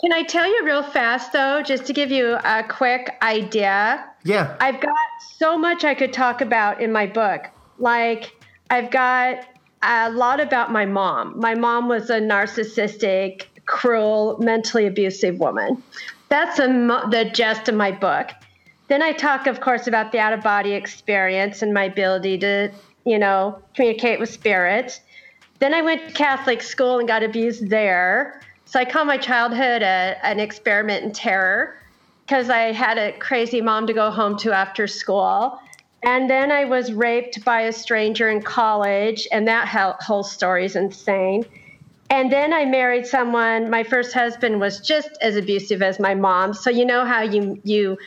Can I tell you real fast though, just to give you a quick idea? Yeah. I've got so much I could talk about in my book. Like, I've got a lot about my mom. My mom was a narcissistic, cruel, mentally abusive woman. That's a, the gist of my book. Then I talk, of course, about the out of body experience and my ability to, you know, communicate with spirits. Then I went to Catholic school and got abused there. So I call my childhood a, an experiment in terror because I had a crazy mom to go home to after school. And then I was raped by a stranger in college, and that whole story is insane. And then I married someone. My first husband was just as abusive as my mom. So you know how you you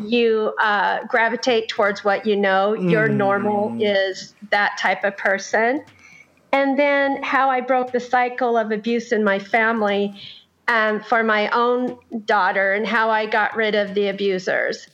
you uh, gravitate towards what you know. Mm. Your normal is that type of person and then how I broke the cycle of abuse in my family um, for my own daughter and how I got rid of the abusers.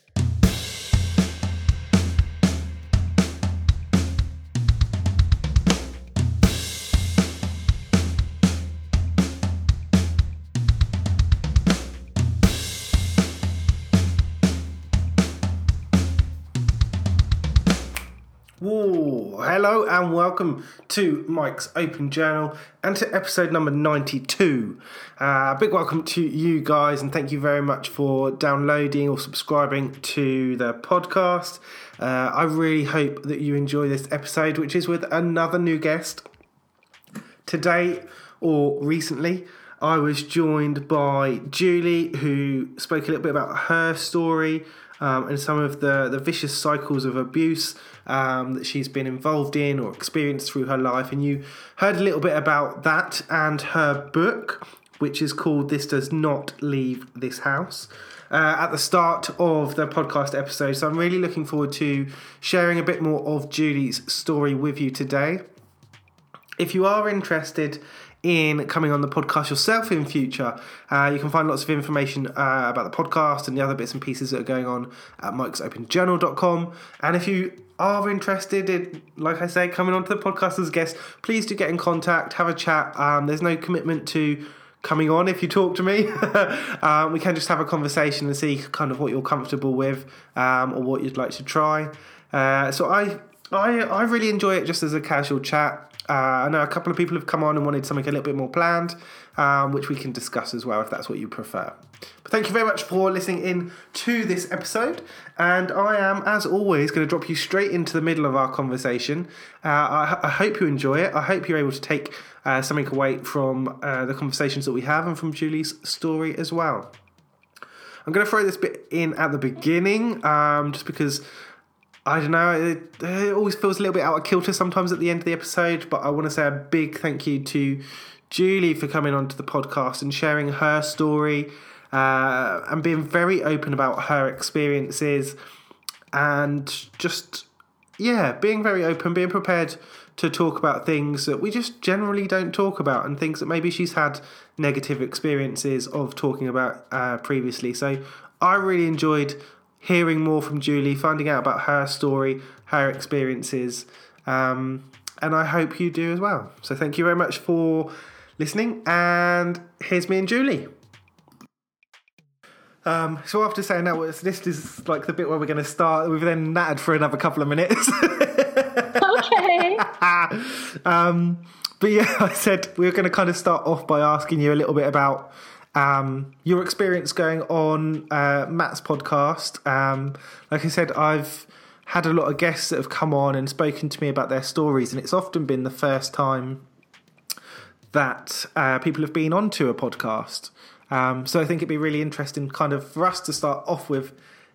Hello and welcome to Mike's Open Journal and to episode number 92. Uh, a big welcome to you guys and thank you very much for downloading or subscribing to the podcast. Uh, I really hope that you enjoy this episode, which is with another new guest. Today or recently, I was joined by Julie, who spoke a little bit about her story um, and some of the, the vicious cycles of abuse um, that she's been involved in or experienced through her life. And you heard a little bit about that and her book, which is called This Does Not Leave This House. Uh, at the start of the podcast episode. So I'm really looking forward to sharing a bit more of Julie's story with you today. If you are interested in coming on the podcast yourself in future, uh, you can find lots of information uh, about the podcast and the other bits and pieces that are going on at mikesopenjournal.com. And if you are interested in, like I say, coming onto the podcast as a guest, please do get in contact, have a chat. Um, there's no commitment to coming on if you talk to me. um, we can just have a conversation and see kind of what you're comfortable with um, or what you'd like to try. Uh, so I, I, I really enjoy it just as a casual chat. Uh, I know a couple of people have come on and wanted something a little bit more planned, um, which we can discuss as well if that's what you prefer. But thank you very much for listening in to this episode. And I am, as always, going to drop you straight into the middle of our conversation. Uh, I, I, hope you enjoy it. I hope you're able to take uh, something away from uh, the conversations that we have and from Julie's story as well. I'm going to throw this bit in at the beginning um, just because I don't know. It, it, always feels a little bit out of kilter sometimes at the end of the episode, but I want to say a big thank you to Julie for coming onto the podcast and sharing her story uh, and being very open about her experiences and just, yeah, being very open, being prepared to talk about things that we just generally don't talk about and things that maybe she's had negative experiences of talking about uh, previously. So I really enjoyed hearing more from Julie, finding out about her story, her experiences, um, and I hope you do as well. So thank you very much for listening, and here's me and Julie. Um, so after saying that, this is like the bit where we're going to start. We've then nattered for another couple of minutes. okay. um, but yeah, I said we are going to kind of start off by asking you a little bit about um, your experience going on uh, Matt's podcast. Um, like I said, I've had a lot of guests that have come on and spoken to me about their stories, and it's often been the first time that uh, people have been onto a podcast. Um, so I think it'd be really interesting, kind of, for us to start off with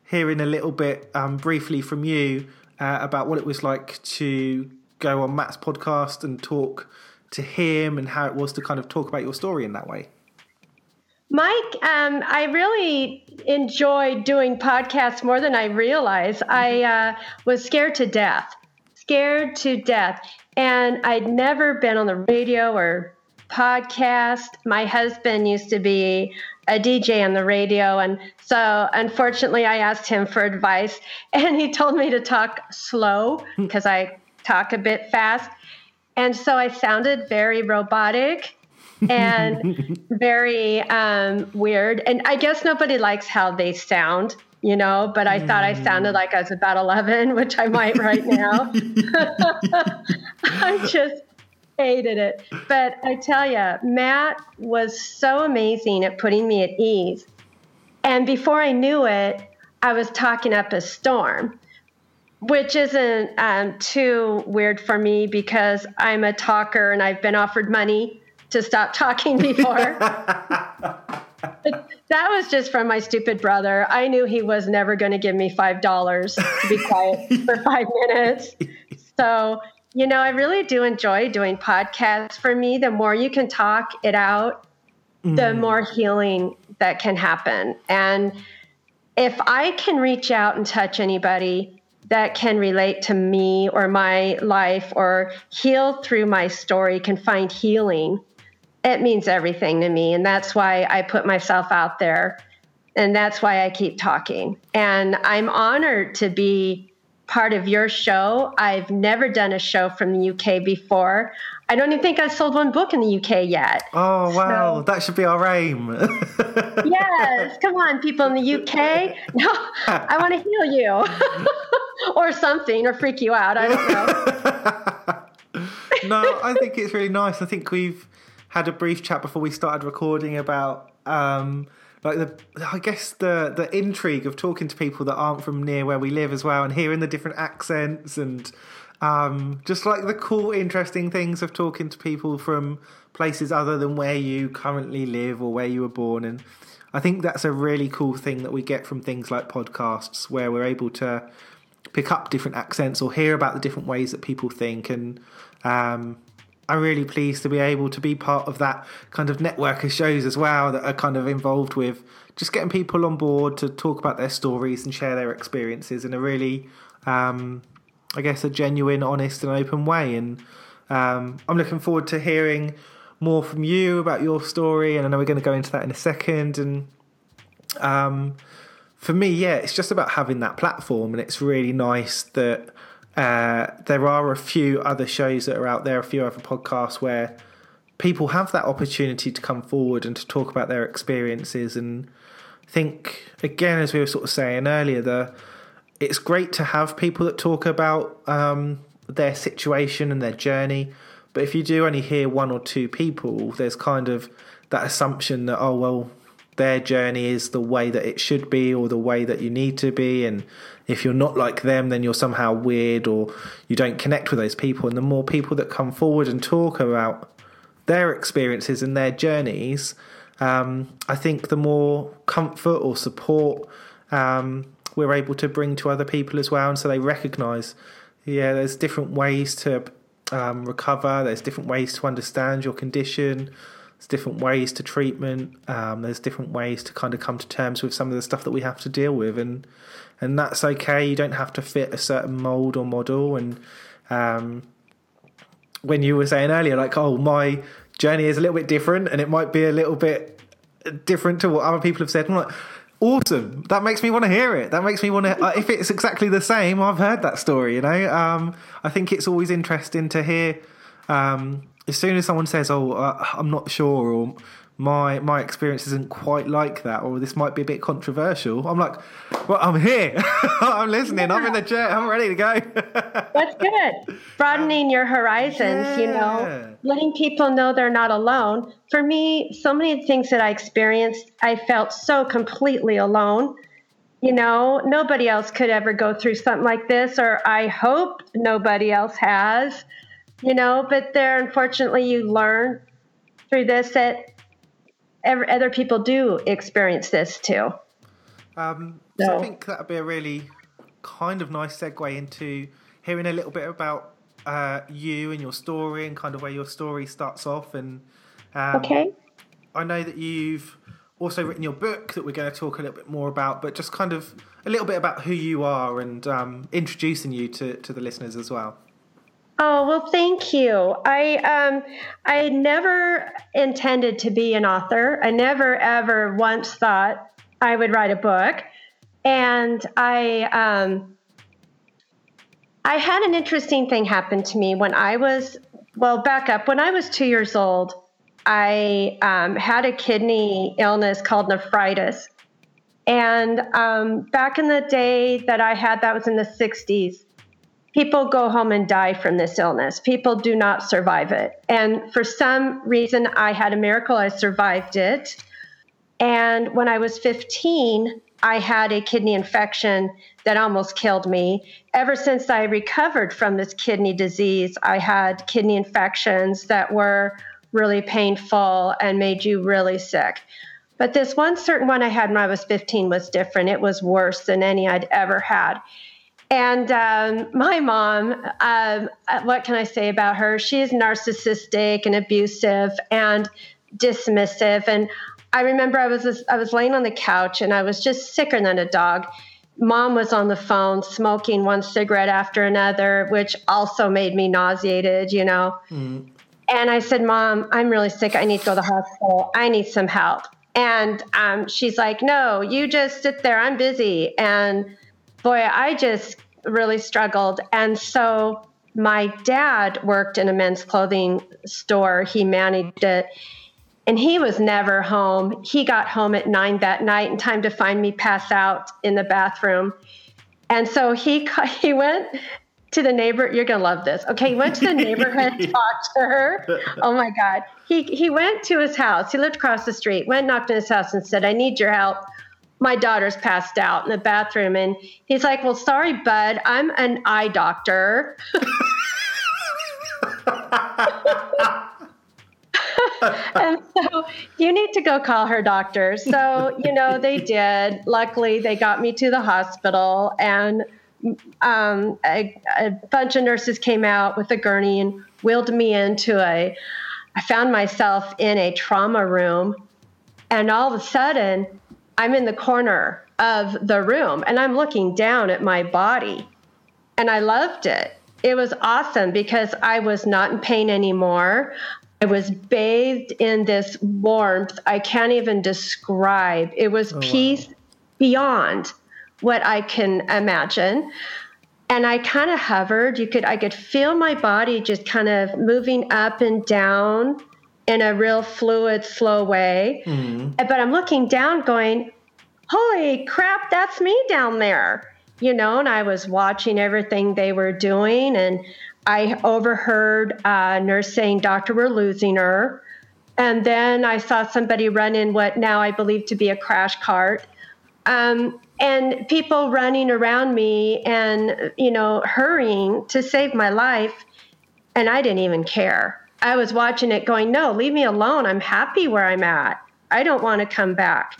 hearing a little bit um, briefly from you uh, about what it was like to go on Matt's podcast and talk to him and how it was to kind of talk about your story in that way. Mike, um, I really enjoy doing podcasts more than I realized. I mm-hmm. uh, was scared to death, scared to death. And I'd never been on the radio or podcast. My husband used to be a DJ on the radio. And so, unfortunately, I asked him for advice, and he told me to talk slow because hmm. I talk a bit fast. And so I sounded very robotic and very um, weird. And I guess nobody likes how they sound, you know, but I mm. thought I sounded like I was about 11, which I might right now. I just hated it. But I tell you, Matt was so amazing at putting me at ease. And before I knew it, I was talking up a storm, which isn't um, too weird for me because I'm a talker and I've been offered money to stop talking before. that was just from my stupid brother. I knew he was never going to give me $5 to be quiet for five minutes. So, you know, I really do enjoy doing podcasts. For me, the more you can talk it out, mm. the more healing that can happen. And if I can reach out and touch anybody that can relate to me or my life or heal through my story, can find healing, it means everything to me. And that's why I put myself out there. And that's why I keep talking. And I'm honored to be part of your show. I've never done a show from the UK before. I don't even think I've sold one book in the UK yet. Oh, wow. So, that should be our aim. yes. Come on, people in the UK. No, I want to heal you or something or freak you out. I don't know. no, I think it's really nice. I think we've had a brief chat before we started recording about. Um, like the I guess the the intrigue of talking to people that aren't from near where we live as well and hearing the different accents and um, just like the cool, interesting things of talking to people from places other than where you currently live or where you were born. And I think that's a really cool thing that we get from things like podcasts, where we're able to pick up different accents or hear about the different ways that people think. And um, I'm really pleased to be able to be part of that kind of network of shows as well that are kind of involved with just getting people on board to talk about their stories and share their experiences in a really um, I guess, a genuine, honest, and open way. And um, I'm looking forward to hearing more from you about your story. And I know we're going to go into that in a second. And um, for me, yeah, it's just about having that platform. And it's really nice that uh, there are a few other shows that are out there, a few other podcasts where people have that opportunity to come forward and to talk about their experiences. And I think, again, as we were sort of saying earlier, the it's great to have people that talk about um, their situation and their journey. But if you do only hear one or two people, there's kind of that assumption that, oh, well, their journey is the way that it should be or the way that you need to be. And if you're not like them, then you're somehow weird or you don't connect with those people. And the more people that come forward and talk about their experiences and their journeys, um, I think the more comfort or support um, we're able to bring to other people as well. And so they recognize, yeah, there's different ways to um, recover, there's different ways to understand your condition, there's different ways to treatment, um, there's different ways to kind of come to terms with some of the stuff that we have to deal with. And, and that's okay. You don't have to fit a certain mold or model. And um, when you were saying earlier, like, oh, my journey is a little bit different and it might be a little bit different to what other people have said. I'm like, awesome. That makes me want to hear it. That makes me want to. If it's exactly the same, I've heard that story. You know, um, I think it's always interesting to hear. Um, as soon as someone says, "Oh, uh, I'm not sure," or my my experience isn't quite like that, or this might be a bit controversial. I'm like, well, I'm here. I'm listening. Yeah. I'm in the chair. I'm ready to go. That's good. Broadening your horizons, yeah. you know, letting people know they're not alone. For me, so many things that I experienced, I felt so completely alone. You know, nobody else could ever go through something like this, or I hope nobody else has. You know, but there, unfortunately, you learn through this that other people do experience this too. Um, so, so I think that would be a really kind of nice segue into hearing a little bit about uh, you and your story and kind of where your story starts off. And um, okay, I know that you've also written your book that we're going to talk a little bit more about, but just kind of a little bit about who you are and um, introducing you to, to the listeners as well. Oh well, thank you. I um, I never intended to be an author. I never ever once thought I would write a book, and I um, I had an interesting thing happen to me when I was well back up when I was two years old. I um, had a kidney illness called nephritis. And um, back in the day that I had, that was in the 60s, people go home and die from this illness. People do not survive it. And for some reason, I had a miracle. I survived it. And when I was 15, I had a kidney infection that almost killed me. Ever since I recovered from this kidney disease, I had kidney infections that were really painful and made you really sick. But this one certain one I had when I was 15 was different. It was worse than any I'd ever had. And um, my mom, um, uh, what can I say about her? She is narcissistic and abusive and dismissive. And I remember I was I was laying on the couch and I was just sicker than a dog. Mom was on the phone smoking one cigarette after another, which also made me nauseated, you know. Mm. And I said, Mom, I'm really sick. I need to go to the hospital. I need some help. And um, she's like, No, you just sit there. I'm busy. And boy, I just really struggled. And so my dad worked in a men's clothing store, he managed it and he was never home. He got home at nine that night in time to find me pass out in the bathroom. And so he he went to the neighbor. You're gonna love this. Okay, he went to the neighborhood, talked to her. Oh my God. He he went to his house. He lived across the street. Went knocked on his house and said, "I need your help. My daughter's passed out in the bathroom." And he's like, "Well, sorry, bud. I'm an eye doctor." and so you need to go call her doctor. So, you know, they did. Luckily, they got me to the hospital, and um, a, a, bunch of nurses came out with a gurney and wheeled me into a. I found myself in a trauma room, and all of a sudden, I'm in the corner of the room and I'm looking down at my body. And I loved it. It was awesome because I was not in pain anymore. I was bathed in this warmth I can't even describe. It was oh, peace wow. beyond what I can imagine. And I kind of hovered. You could I could feel my body just kind of moving up and down in a real fluid, slow way. Mm-hmm. But I'm looking down going, holy crap, that's me down there. You know, and I was watching everything they were doing and I overheard a nurse saying, Doctor, we're losing her. And then I saw somebody run in what now I believe to be a crash cart. Um, and people running around me and, you know, hurrying to save my life. And I didn't even care. I was watching it going, no, leave me alone. I'm happy where I'm at. I don't want to come back.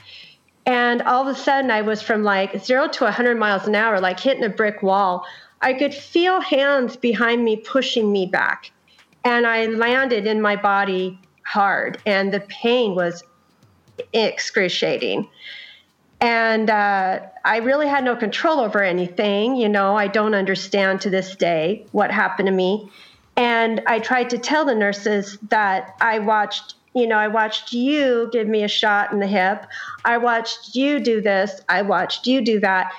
And all of a sudden, I was from like zero to 100 miles an hour, like hitting a brick wall. I could feel hands behind me pushing me back. And I landed in my body hard, and the pain was excruciating. And uh, I really had no control over anything. You know, I don't understand to this day what happened to me. And I tried to tell the nurses that I watched, you know, I watched you give me a shot in the hip. I watched you do this. I watched you do that.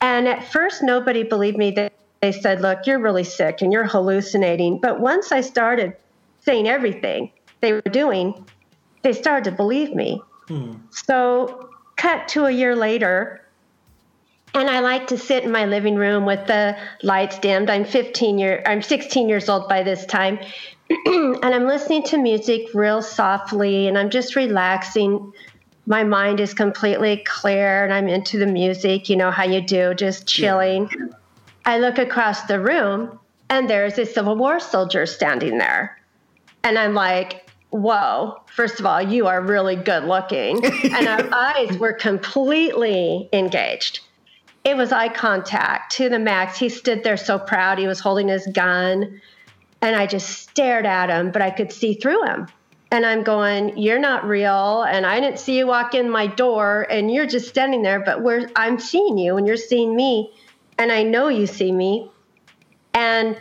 And at first, nobody believed me. They, they said, Look, you're really sick and you're hallucinating. But once I started saying everything they were doing, they started to believe me. Hmm. So, cut to a year later, and I like to sit in my living room with the lights dimmed. I'm 15 year I'm 16 years old by this time. and I'm listening to music real softly and I'm just relaxing, my mind is completely clear and I'm into the music, you know how you do, just chilling. Yeah. I look across the room and there's a Civil War soldier standing there. And I'm like, whoa, first of all, you are really good looking. and our eyes were completely engaged. It was eye contact to the max. He stood there so proud. He was holding his gun. And I just stared at him, but I could see through him. And I'm going, You're not real. And I didn't see you walk in my door. And you're just standing there, but we're, I'm seeing you and you're seeing me. And I know you see me. And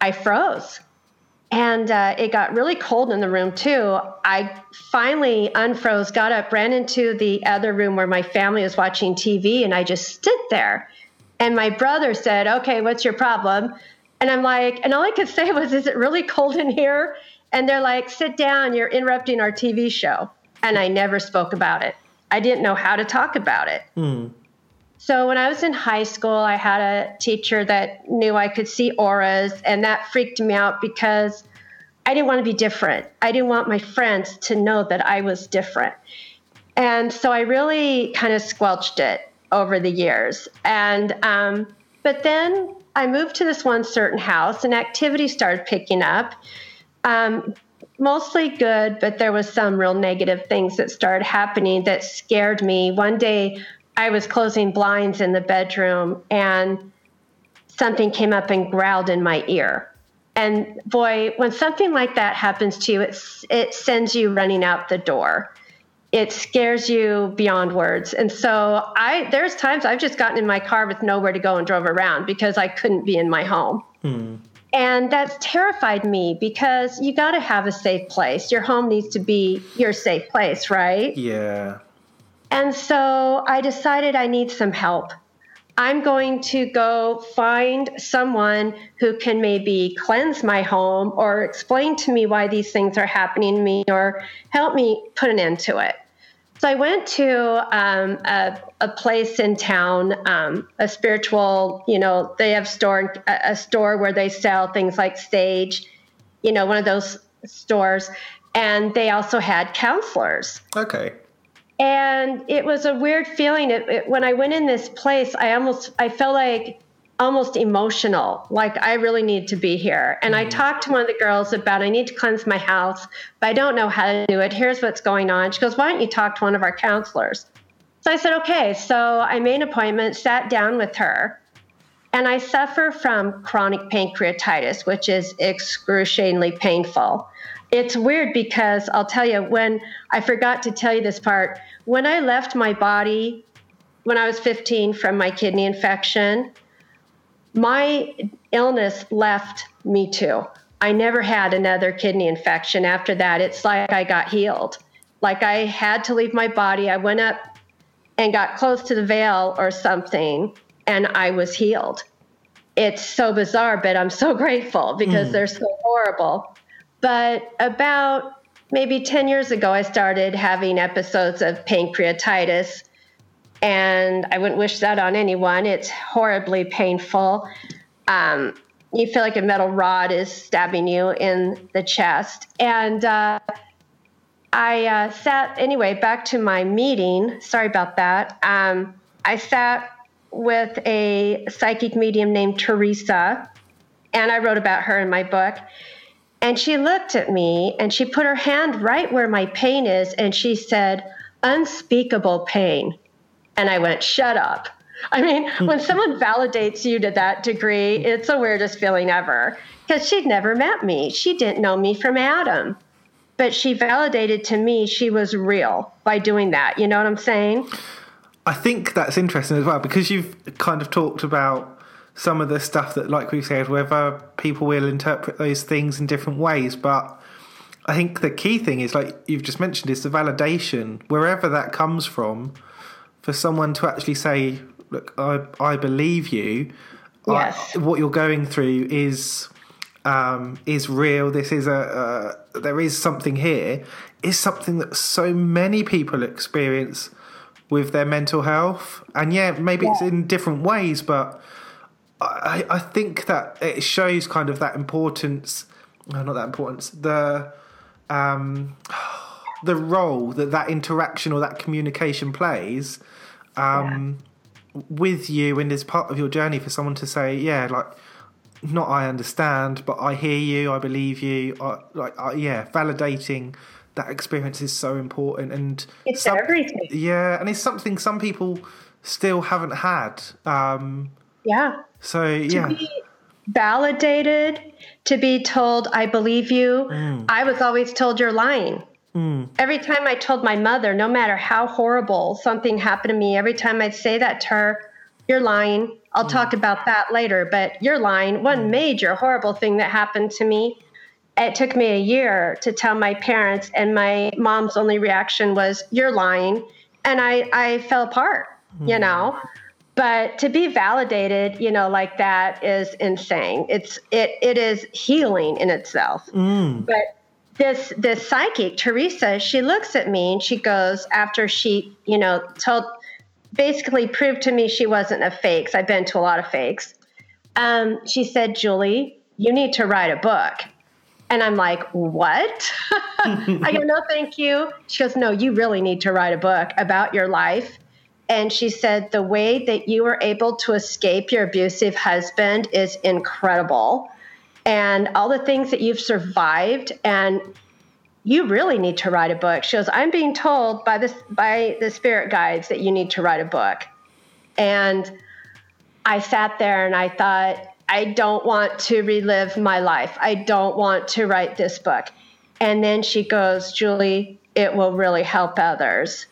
I froze. And uh, it got really cold in the room, too. I finally unfroze, got up, ran into the other room where my family was watching TV, and I just stood there. And my brother said, Okay, what's your problem? And I'm like, and all I could say was, Is it really cold in here? And they're like, sit down, you're interrupting our TV show. And I never spoke about it. I didn't know how to talk about it. Hmm. So when I was in high school, I had a teacher that knew I could see auras, and that freaked me out because I didn't want to be different. I didn't want my friends to know that I was different. And so I really kind of squelched it over the years. And um, but then I moved to this one certain house, and activity started picking up. Um, mostly good, but there was some real negative things that started happening that scared me. One day I was closing blinds in the bedroom and something came up and growled in my ear. And boy, when something like that happens to you, it, it sends you running out the door. It scares you beyond words. And so I there's times I've just gotten in my car with nowhere to go and drove around because I couldn't be in my home. Hmm. And that's terrified me because you got to have a safe place. Your home needs to be your safe place, right? Yeah. And so I decided I need some help. I'm going to go find someone who can maybe cleanse my home or explain to me why these things are happening to me or help me put an end to it. So I went to um, a, a, place in town, um, a spiritual, you know, they have store a, store where they sell things like sage, you know, one of those stores, and they also had counselors. Okay and it was a weird feeling. It, it, when i went in this place i almost i felt like almost emotional like i really need to be here. And mm-hmm. i talked to one of the girls about i need to cleanse my house but i don't know how to do it. Here's what's going on. She goes why don't you talk to one of our counselors? So i said okay. So i made an appointment sat down with her and i suffer from chronic pancreatitis which is excruciatingly painful it's weird because I'll tell you when I forgot to tell you this part. When I left my body when I was 15 from my kidney infection, my illness left me too. I never had another kidney infection after that. It's like I got healed. Like I had to leave my body. I went up and got close to the veil or something, and I was healed. It's so bizarre, but I'm so grateful because mm. they're so horrible. But about maybe 10 years ago, I started having episodes of pancreatitis. And I wouldn't wish that on anyone. It's horribly painful. Um, you feel like a metal rod is stabbing you in the chest. And uh, I uh, sat, anyway, back to my meeting. Sorry about that. Um, I sat with a psychic medium named Teresa, and I wrote about her in my book. And she looked at me and she put her hand right where my pain is and she said, unspeakable pain. And I went, shut up. I mean, hmm. when someone validates you to that degree, it's the weirdest feeling ever because she'd never met me. She didn't know me from Adam. But she validated to me she was real by doing that. You know what I'm saying? I think that's interesting as well because you've kind of talked about some of the stuff that, like we said, whether people will interpret those things in different ways. But I think the key thing is, like you've just mentioned, is the validation, wherever that comes from, for someone to actually say, "Look, I I believe you. Yes. I, what you're going through is." Um, is real. This is a uh, there is something here. Is something that so many people experience with their mental health, and yeah, maybe yeah. it's in different ways, but I, I think that it shows kind of that importance. No, not that importance. The um, the role that that interaction or that communication plays um, yeah. with you and is part of your journey for someone to say, yeah, like not I understand, but I hear you, I believe you. I, like, I, yeah, validating that experience is so important, and it's some, everything. Yeah, and it's something some people still haven't had. Um, yeah. So yeah. To be validated, to be told I believe you. Mm. I was always told you're lying. Mm. Every time I told my mother, no matter how horrible something happened to me, every time I'd say that to her, you're lying. I'll mm. talk about that later, but you're lying. One mm. major horrible thing that happened to me, it took me a year to tell my parents, and my mom's only reaction was, You're lying. And I, I fell apart, you mm. know? But to be validated you know like that is insane. It's it it is healing in itself. Mm. but this this psychic teresa she looks at me and she goes after she you know told basically proved to me she wasn't a fake i've been to a lot of fakes. Um, she said julie you need to write a book. And i'm like what? I go no thank you. She goes no you really need to write a book about your life and she said the way that you were able to escape your abusive husband is incredible. And all the things that you've survived and you really need to write a book. She goes i'm being told by this by the spirit guides that you need to write a book. And i sat there and i thought i don't want to relive my life. I don't want to write this book. And then she goes julie it will really help others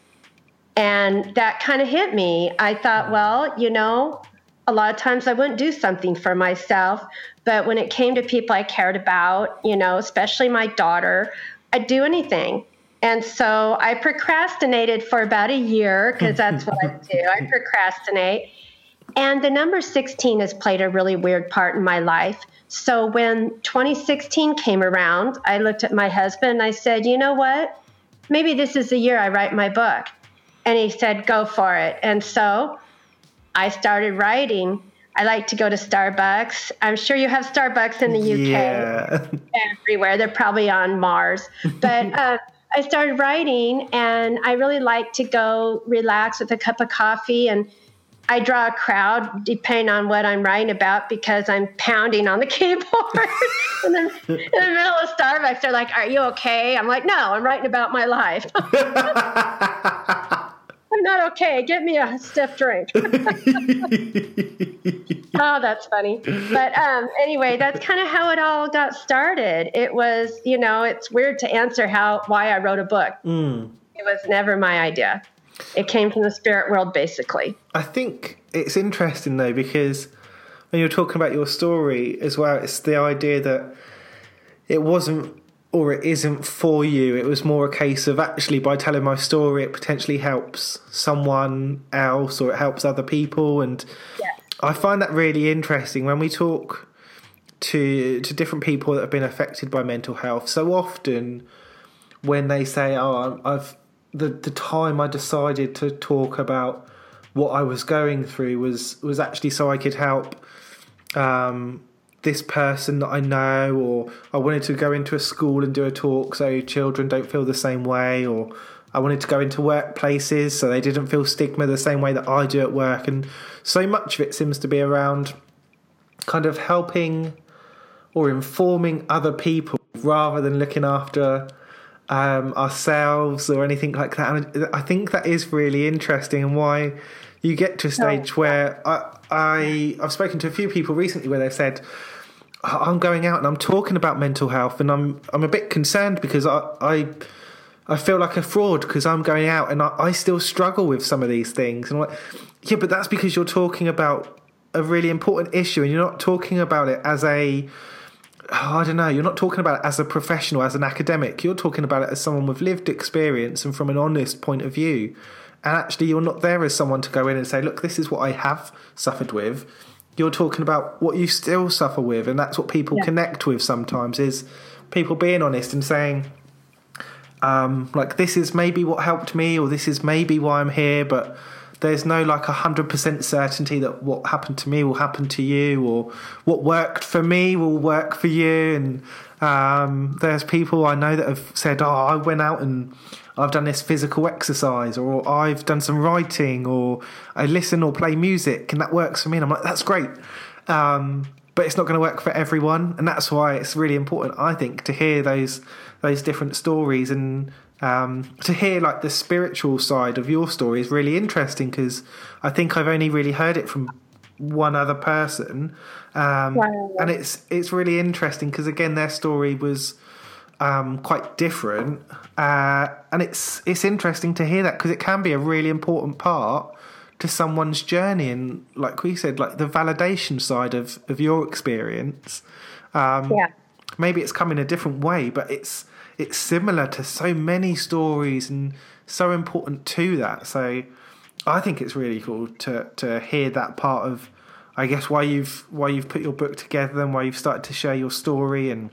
and that kind of hit me i thought mm. well you know a lot of times I wouldn't do something for myself, but when it came to people I cared about, you know, especially my daughter, I'd do anything. And so I procrastinated for about a year because that's what I do. I procrastinate. And the number 16 has played a really weird part in my life. So when 2016 came around, I looked at my husband and I said, you know what? Maybe this is the year I write my book. And he said, go for it. And so I started writing. I like to go to Starbucks. I'm sure you have Starbucks in the UK. Yeah. Everywhere. They're probably on Mars. But uh, I started writing, and I really like to go relax with a cup of coffee. And I draw a crowd depending on what I'm writing about because I'm pounding on the keyboard. and then in the middle of Starbucks, they're like, Are you okay? I'm like, No, I'm writing about my life. I'm not okay. Get me a stiff drink. oh, that's funny. But um, anyway, that's kind of how it all got started. It was, you know, it's weird to answer how why I wrote a book. Mm. It was never my idea. It came from the spirit world, basically. I think it's interesting though because when you're talking about your story as well, it's the idea that it wasn't or it isn't for you. It was more a case of actually by telling my story, it potentially helps someone else or it helps other people. And yeah. I find that really interesting when we talk to to different people that have been affected by mental health. So often, when they say, "Oh, I've the the time I decided to talk about what I was going through was was actually so I could help." Um, this person that I know, or I wanted to go into a school and do a talk so children don't feel the same way, or I wanted to go into workplaces so they didn't feel stigma the same way that I do at work. And so much of it seems to be around kind of helping or informing other people rather than looking after um, ourselves or anything like that. And I think that is really interesting and why you get to a stage where I, I I've spoken to a few people recently where they've said I'm going out and I'm talking about mental health, and I'm I'm a bit concerned because I I, I feel like a fraud because I'm going out and I, I still struggle with some of these things. And I'm like, yeah, but that's because you're talking about a really important issue, and you're not talking about it as a oh, don't know. You're not talking about it as a professional, as an academic. You're talking about it as someone with lived experience and from an honest point of view. And actually, you're not there as someone to go in and say, look, this is what I have suffered with you're talking about what you still suffer with, and that's what people yeah. connect with sometimes is people being honest and saying, um, like, this is maybe what helped me, or this is maybe why I'm here, but there's no like a hundred percent certainty that what happened to me will happen to you, or what worked for me will work for you. And um, there's people I know that have said, "Oh, I went out and." I've done this physical exercise, or I've done some writing, or I listen or play music, and that works for me. And I'm like, that's great. Um, but it's not going to work for everyone, and that's why it's really important, I think, to hear those those different stories and um, to hear like the spiritual side of your story is really interesting because I think I've only really heard it from one other person, um, wow. and it's it's really interesting because again their story was um, quite different, uh, and it's it's interesting to hear that because it can be a really important part to someone's journey, and like we said, like the validation side of of your experience. Um, yeah. Maybe it's come in a different way, but it's it's similar to so many stories and so important to that. So I think it's really cool to to hear that part of I guess why you've why you've put your book together and why you've started to share your story and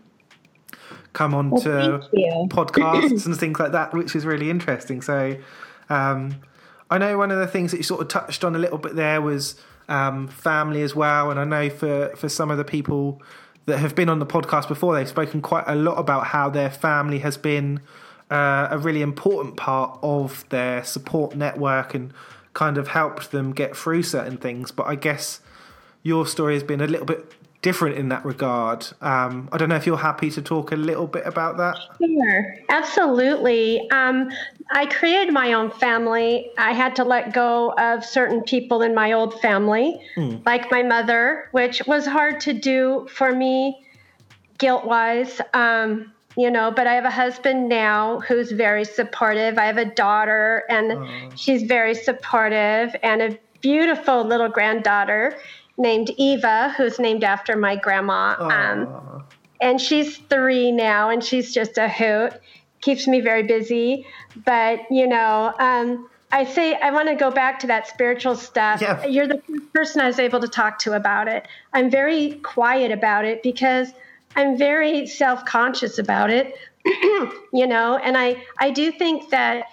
come on Well, to podcasts and things like that, which is really interesting. So, um, I know one of the things that you sort of touched on a little bit there was um, family as well, and I know for for some of the people that have been on the podcast before, they've spoken quite a lot about how their family has been uh, a really important part of their support network and kind of helped them get through certain things. But I guess your story has been a little bit different in that regard. Um, I don't know if you're happy to talk a little bit about that. Sure, absolutely. Um, I created my own family. I had to let go of certain people in my old family, like my mother, which was hard to do for me, guilt wise. Um, you know, but I have a husband now who's very supportive. I have a daughter, and she's very supportive, and a beautiful little granddaughter named Eva, who's named after my grandma. Um, and she's three now and she's just a hoot. Keeps me very busy. But you know um, i say i want to go back to that spiritual stuff. Yeah. you're the first person i was able to talk to about it. I'm very quiet about it because i'm very self-conscious about it you know? And i i do think that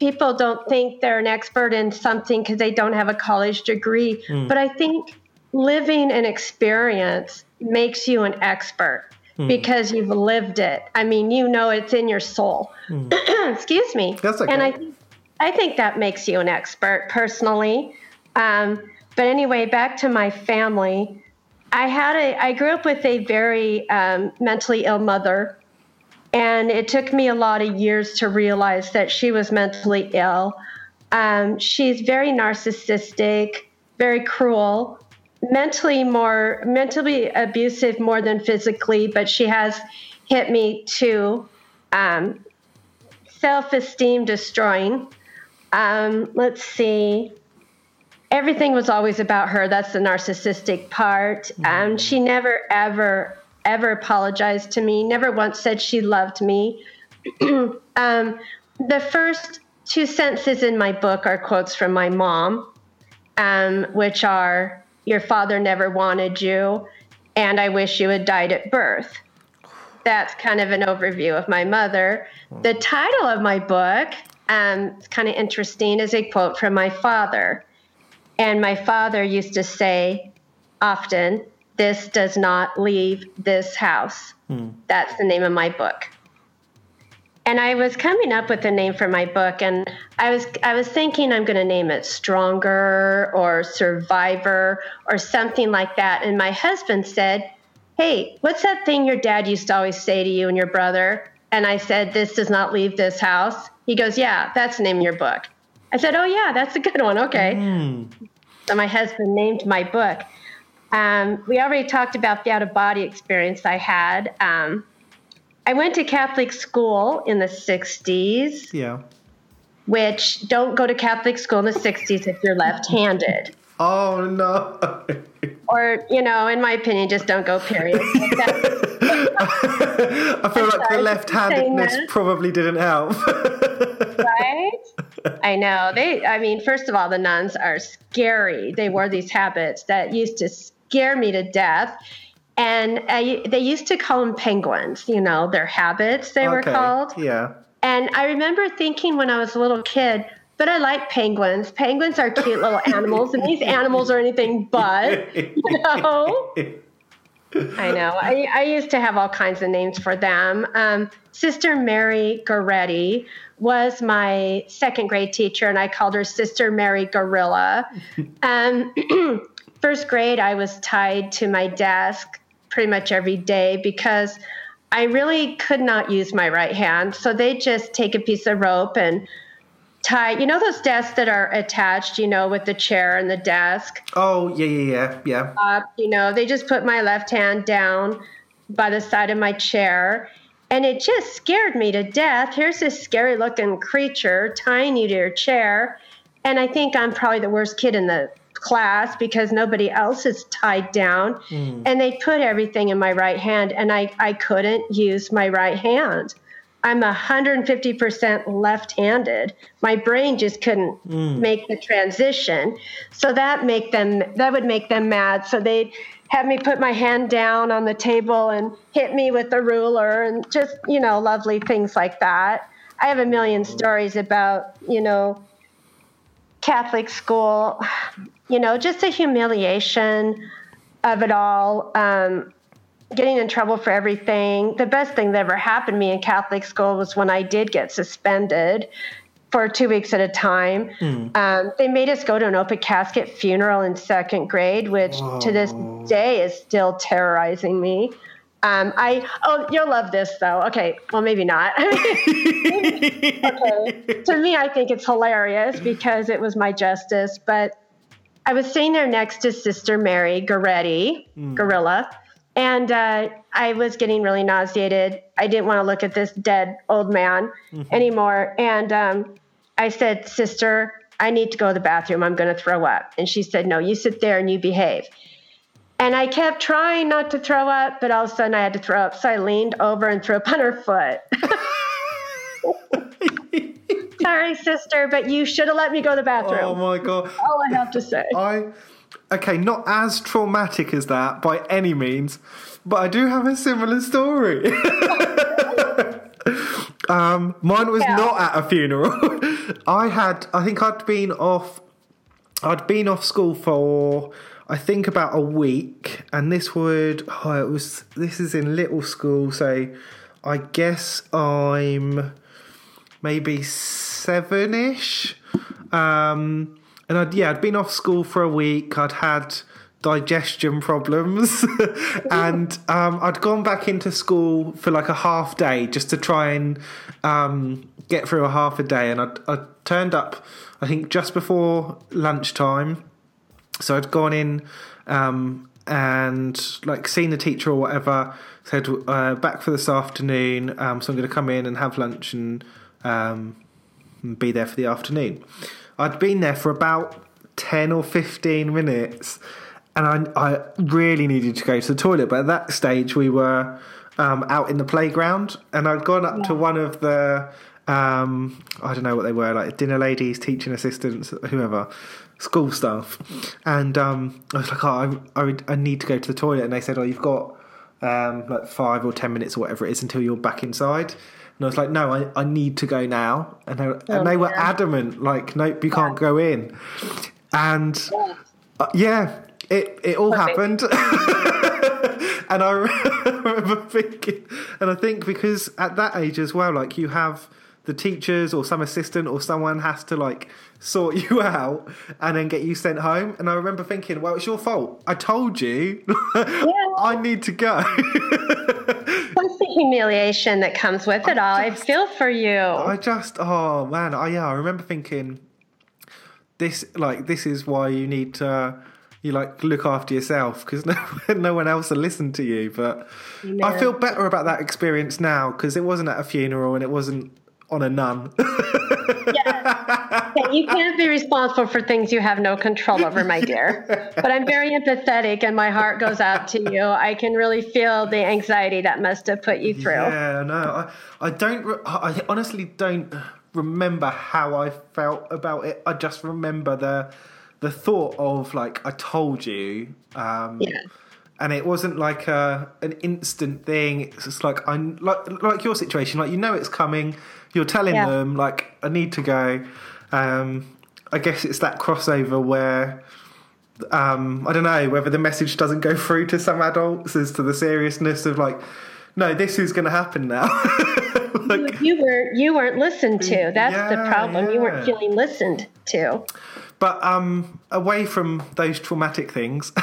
people don't think they're an expert in something because they don't have a college degree. But i think living an experience makes you an expert because you've lived it. I mean, you know it's in your soul. Excuse me. That's okay. And I, think- I think that makes you an expert personally. Um, but anyway, back to my family. I had a. I grew up with a very um, mentally ill mother, and it took me a lot of years to realize that she was mentally ill. Um, she's very narcissistic, very cruel, mentally more mentally abusive more than physically, but she has hit me too. Um, self-esteem destroying. Um, let's see. Everything was always about her. That's the narcissistic part. Um, she never, ever, ever apologized to me. Never once said she loved me. um, the first two sentences in my book are quotes from my mom, um, which are Your father never wanted you, and I wish you had died at birth. That's kind of an overview of my mother. The title of my book, um, it's kind of interesting, is a quote from my father. And my father used to say often, This does not leave this house. That's the name of my book and I was coming up with a name for my book, and I was I was thinking I'm going to name it Stronger or Survivor or something like that. And my husband said, "Hey, what's that thing your dad used to always say to you and your brother?" And I said, "This does not leave this house." He goes, "Yeah, that's the name of your book." I said, "Oh yeah, that's a good one. Okay." So my husband named my book. Um, we already talked about the out of body experience I had. Um, I went to Catholic school in the 60s, Yeah. which don't go to Catholic school in the 60s if you're left handed. Oh no. Or, you know, in my opinion, just don't go, period. I feel like the left-handedness probably didn't help. right? I know. They, I mean, first of all, the nuns are scary. They wore these habits that used to scare me to death. And I, they used to call them penguins, you know, their habits, they were called. Yeah. And I remember thinking when I was a little kid, but I like penguins. Penguins are cute little animals, and these animals are anything but, you know. I know. I, I used to have all kinds of names for them. Um, Sister Mary Goretti was my second grade teacher, and I called her Sister Mary Gorilla. Um, first grade, I was tied to my desk pretty much every day because I really could not use my right hand. So they just take a piece of rope and tie, you know, those desks that are attached, you know, with the chair and the desk Oh yeah, yeah, yeah, yeah. up, you know, they just put my left hand down by the side of my chair. And it just scared me to death. Here's this scary looking creature tying you to your chair. And I think I'm probably the worst kid in the class because nobody else is tied down. And they put everything in my right hand, and I, I couldn't use my right hand. I'm 150% left handed. My brain just couldn't mm. make the transition. So that make them that would make them mad. So they'd have me put my hand down on the table and hit me with a ruler and just, you know, lovely things like that. I have a million stories about, you know, Catholic school, you know, just the humiliation of it all. Um, getting in trouble for everything. The best thing that ever happened to me in Catholic school was when I did get suspended for two weeks at a time. Mm. Um, they made us go to an open casket funeral in second grade, which oh. to this day is still terrorizing me. Um, I oh you'll love this though. Okay, well maybe not. okay, to me I think it's hilarious because it was my justice. But I was sitting there next to Sister Mary Goretti, mm. Gorilla, and uh, I was getting really nauseated. I didn't want to look at this dead old man mm-hmm. anymore. And um, I said, Sister, I need to go to the bathroom. I'm going to throw up. And she said, No, you sit there and you behave. And I kept trying not to throw up, but all of a sudden I had to throw up. So I leaned over and threw up on her foot. Sorry, sister, but you should have let me go to the bathroom. Oh my god! All I have to say. I okay, not as traumatic as that by any means, but I do have a similar story. um, mine was yeah. not at a funeral. I had, I think I'd been off, I'd been off school for, I think about a week, and this would, oh, it was, this is in little school, so I guess I'm maybe seven ish. Um, and I'd yeah, I'd been off school for a week. I'd had digestion problems, and um, I'd gone back into school for like a half day just to try and um, get through a half a day. And I turned up, I think, just before lunchtime. So I'd gone in um, and like seen the teacher or whatever. Said uh, back for this afternoon, um, so I'm going to come in and have lunch and um, be there for the afternoon. I'd been there for about 10 or 15 minutes and I, I really needed to go to the toilet. But at that stage, we were um, out in the playground and I'd gone up yeah. to one of the, um, I don't know what they were, like dinner ladies, teaching assistants, whoever, school staff. And um, I was like, oh, I, I, I, need to go to the toilet. And they said, oh, you've got um, like five or 10 minutes or whatever it is until you're back inside. And I was like, no, I, I need to go now. And they, oh, and they were adamant, like, nope, you can't go in. And yeah, uh, yeah it, it all Perfect. happened. and I remember thinking, and I think because at that age as well, like, you have the teachers or some assistant or someone has to like sort you out and then get you sent home. And I remember thinking, well, it's your fault. I told you yeah. I need to go. What's the humiliation that comes with it I all? Just, I feel for you. I just, oh man, I, yeah, I remember thinking this, like, this is why you need to you like look after yourself because no, no one else will listen to you. But no. I feel better about that experience now because it wasn't at a funeral and it wasn't on a nun. yeah. You can't be responsible for things you have no control over, my dear. But I'm very empathetic and my heart goes out to you. I can really feel the anxiety that must have put you through. Yeah, no, I, I don't, I honestly don't remember how I felt about it. I just remember the, the thought of like, I told you. Um, yeah and it wasn't like a an instant thing. It's just like I like like your situation. Like you know it's coming. You're telling yeah. them like I need to go. Um, I guess it's that crossover where um, I don't know whether the message doesn't go through to some adults as to the seriousness of like, no, this is going to happen now. like, you, you, were you weren't listened to. That's yeah, the problem. Yeah. You weren't feeling listened to. But um, away from those traumatic things,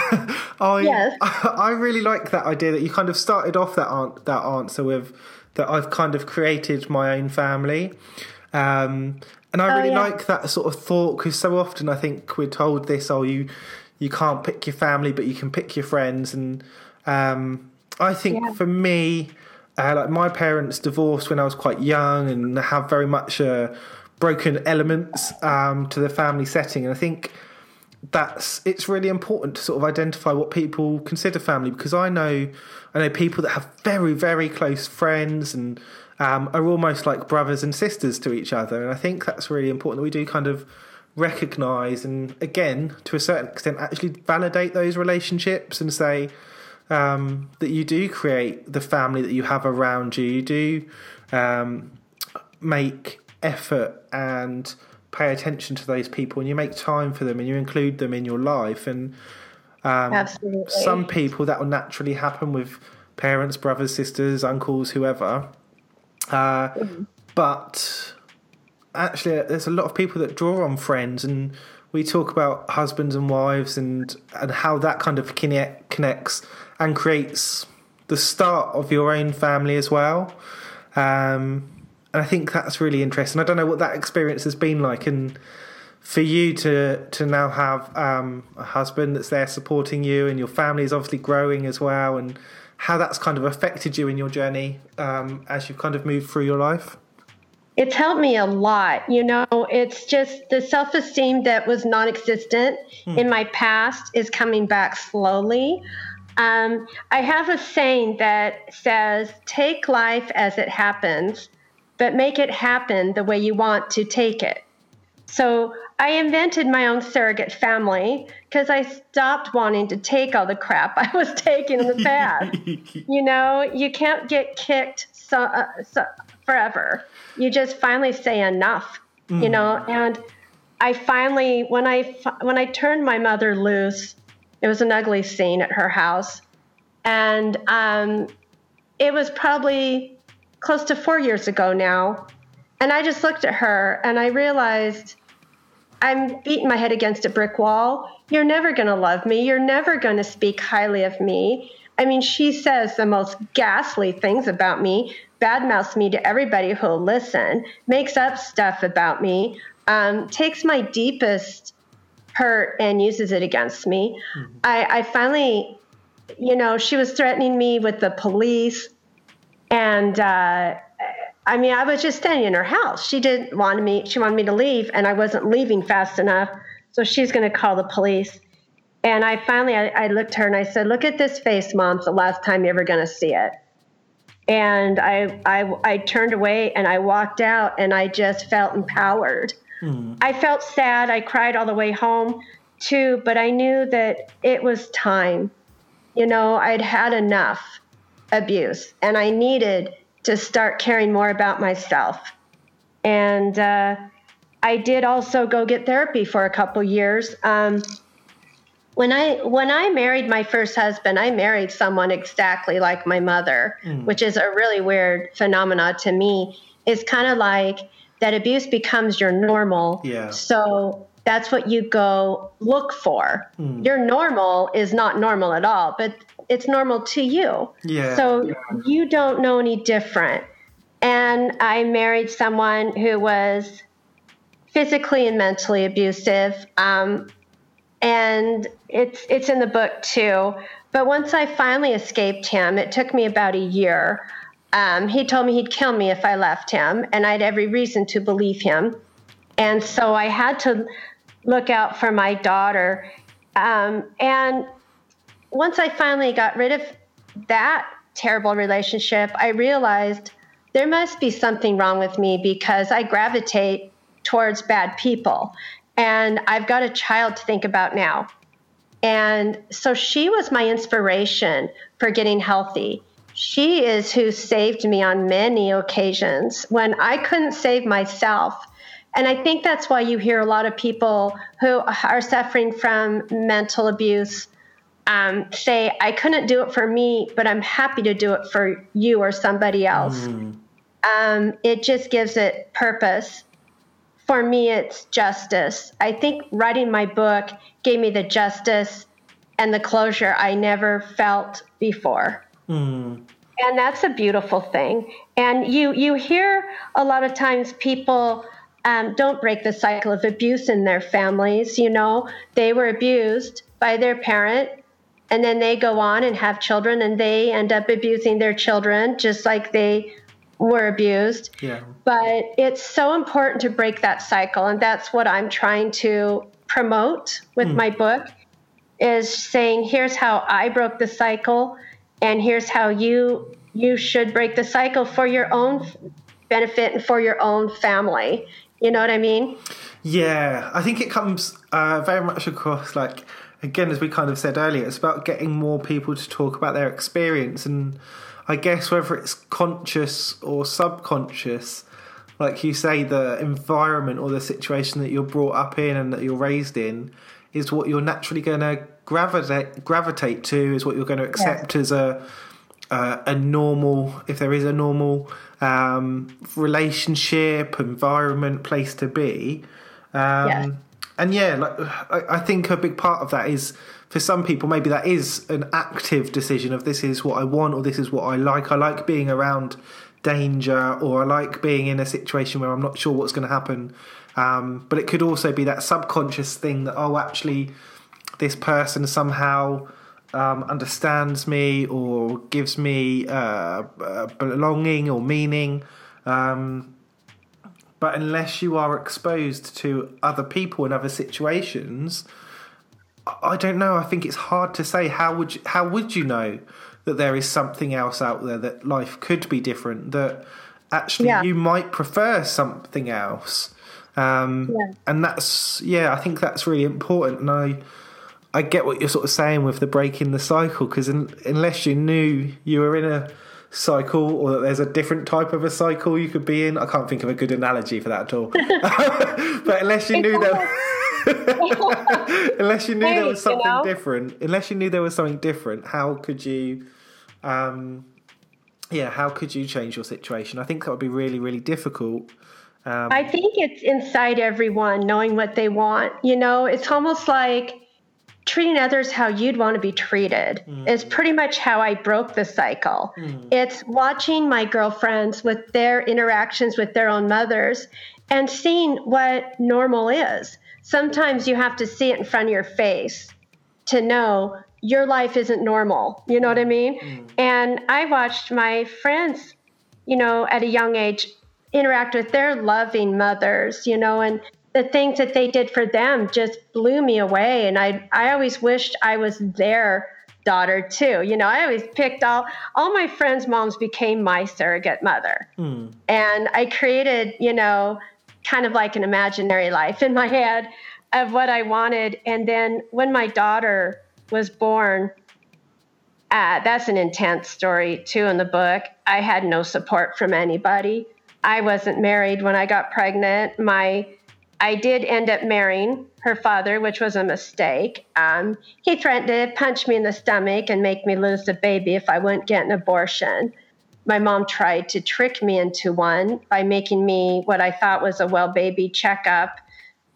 I, yes. I, I really like that idea that you kind of started off that an- that answer with that I've kind of created my own family. Um, and I oh, really yeah. like that sort of thought because so often I think we're told this: oh, you you can't pick your family, but you can pick your friends. And um, I think yeah. for me, uh, like my parents divorced when I was quite young and have very much a broken elements um, to the family setting. And I think that's it's really important to sort of identify what people consider family because I know I know people that have very very close friends and um, are almost like brothers and sisters to each other. And I think that's really important that we do kind of recognize and, again, to a certain extent, actually validate those relationships and say um, that you do create the family that you have around you. You do um, make effort and pay attention to those people and you make time for them and you include them in your life. And um, some people that will naturally happen with parents, brothers, sisters, uncles, whoever. Uh, But actually, there's a lot of people that draw on friends, and we talk about husbands and wives and and how that kind of connect, connects and creates the start of your own family as well. Um, and I think that's really interesting. I don't know what that experience has been like, and for you to to now have um, a husband that's there supporting you, and your family is obviously growing as well, and how that's kind of affected you in your journey um, as you've kind of moved through your life. It's helped me a lot. You know, it's just the self esteem that was non existent in my past is coming back slowly. Um, I have a saying that says, take life as it happens, but make it happen the way you want to take it. So I invented my own surrogate family because I stopped wanting to take all the crap I was taking in the past. you know, you can't get kicked so, uh, so forever. You just finally say enough. You know, and I finally when I when I turned my mother loose, it was an ugly scene at her house, and um, it was probably close to four years ago now. And I just looked at her and I realized I'm beating my head against a brick wall. You're never going to love me. You're never going to speak highly of me. I mean, she says the most ghastly things about me, badmouths me to everybody who'll listen, makes up stuff about me, um, takes my deepest hurt and uses it against me. I, I finally, you know, she was threatening me with the police. And uh, I mean, I was just standing in her house. She didn't want me, she wanted me to leave, and I wasn't leaving fast enough. So she's going to call the police. And I finally, I, I looked at her and I said, Look at this face, mom. It's the last time you're ever going to see it. And I, I, I turned away and I walked out and I just felt empowered. I felt sad. I cried all the way home too, but I knew that it was time. You know, I'd had enough abuse and I needed to start caring more about myself. And uh, I did also go get therapy for a couple years. Um, when I when I married my first husband, I married someone exactly like my mother, which is a really weird phenomena to me. It's kind of like that abuse becomes your normal. Yeah. So that's what you go look for. Your normal is not normal at all, but it's normal to you. Yeah. So you don't know any different. And I married someone who was physically and mentally abusive. Um, and it's it's in the book too. But once I finally escaped him, it took me about a year. Um, he told me he'd kill me if I left him, and I had every reason to believe him. And so I had to look out for my daughter. Um, and once I finally got rid of that terrible relationship, I realized there must be something wrong with me because I gravitate towards bad people. And I've got a child to think about now. And so she was my inspiration for getting healthy. She is who saved me on many occasions when I couldn't save myself. And I think that's why you hear a lot of people who are suffering from mental abuse um, say, I couldn't do it for me, but I'm happy to do it for you or somebody else. Um, it just gives it purpose. For me, it's justice. I think writing my book gave me the justice and the closure I never felt before. And that's a beautiful thing. And you you hear a lot of times people um, don't break the cycle of abuse in their families. You know, they were abused by their parent, and then they go on and have children, and they end up abusing their children just like they were abused. Yeah. But it's so important to break that cycle, and that's what I'm trying to promote with my book is saying here's how I broke the cycle and here's how you you should break the cycle for your own benefit and for your own family. You know what I mean? Yeah, I think it comes uh, very much across like again as we kind of said earlier, it's about getting more people to talk about their experience and I guess whether it's conscious or subconscious, like you say, the environment or the situation that you're brought up in and that you're raised in is what you're naturally going to gravitate gravitate to, is what you're going to accept as a uh, a normal, if there is a normal um, relationship, environment, place to be. Um, Yeah. And yeah, like I, think a big part of that is for some people maybe that is an active decision of this is what I want or this is what I like. I like being around danger or I like being in a situation where I'm not sure what's going to happen. Um, but it could also be that subconscious thing that oh actually this person somehow um, understands me or gives me uh, uh, belonging or meaning. Um, but unless you are exposed to other people in other situations, I- don't know. I think it's hard to say. How would you, how would you know that there is something else out there that life could be different? That actually Yeah. you might prefer something else. Um, Yeah. And that's yeah. I think that's really important. And I I get what you're sort of saying with the breaking the cycle because unless you knew you were in a cycle or that there's a different type of a cycle you could be in, I can't think of a good analogy for that at all. but unless you knew that. unless you knew there was you something know? different, unless you knew there was something different, how could you, um, yeah, how could you change your situation? I think that would be really, really difficult. Um, I think it's inside everyone knowing what they want. You know, it's almost like treating others how you'd want to be treated mm. is pretty much how I broke the cycle. Mm. It's watching my girlfriends with their interactions with their own mothers and seeing what normal is. Sometimes you have to see it in front of your face to know your life isn't normal. You know what I mm. mean? And I watched my friends, you know, at a young age interact with their loving mothers, you know, and the things that they did for them just blew me away. And I, I always wished I was their daughter too. You know, I always picked all, all my friends' moms became my surrogate mother. And I created, you know, kind of like an imaginary life in my head of what I wanted. And then when my daughter was born, uh, that's an intense story too in the book. I had no support from anybody. I wasn't married when I got pregnant. My I did end up marrying her father, which was a mistake. Um, he threatened to punch me in the stomach and make me lose the baby if I wouldn't get an abortion. My mom tried to trick me into one by making me what I thought was a well baby checkup.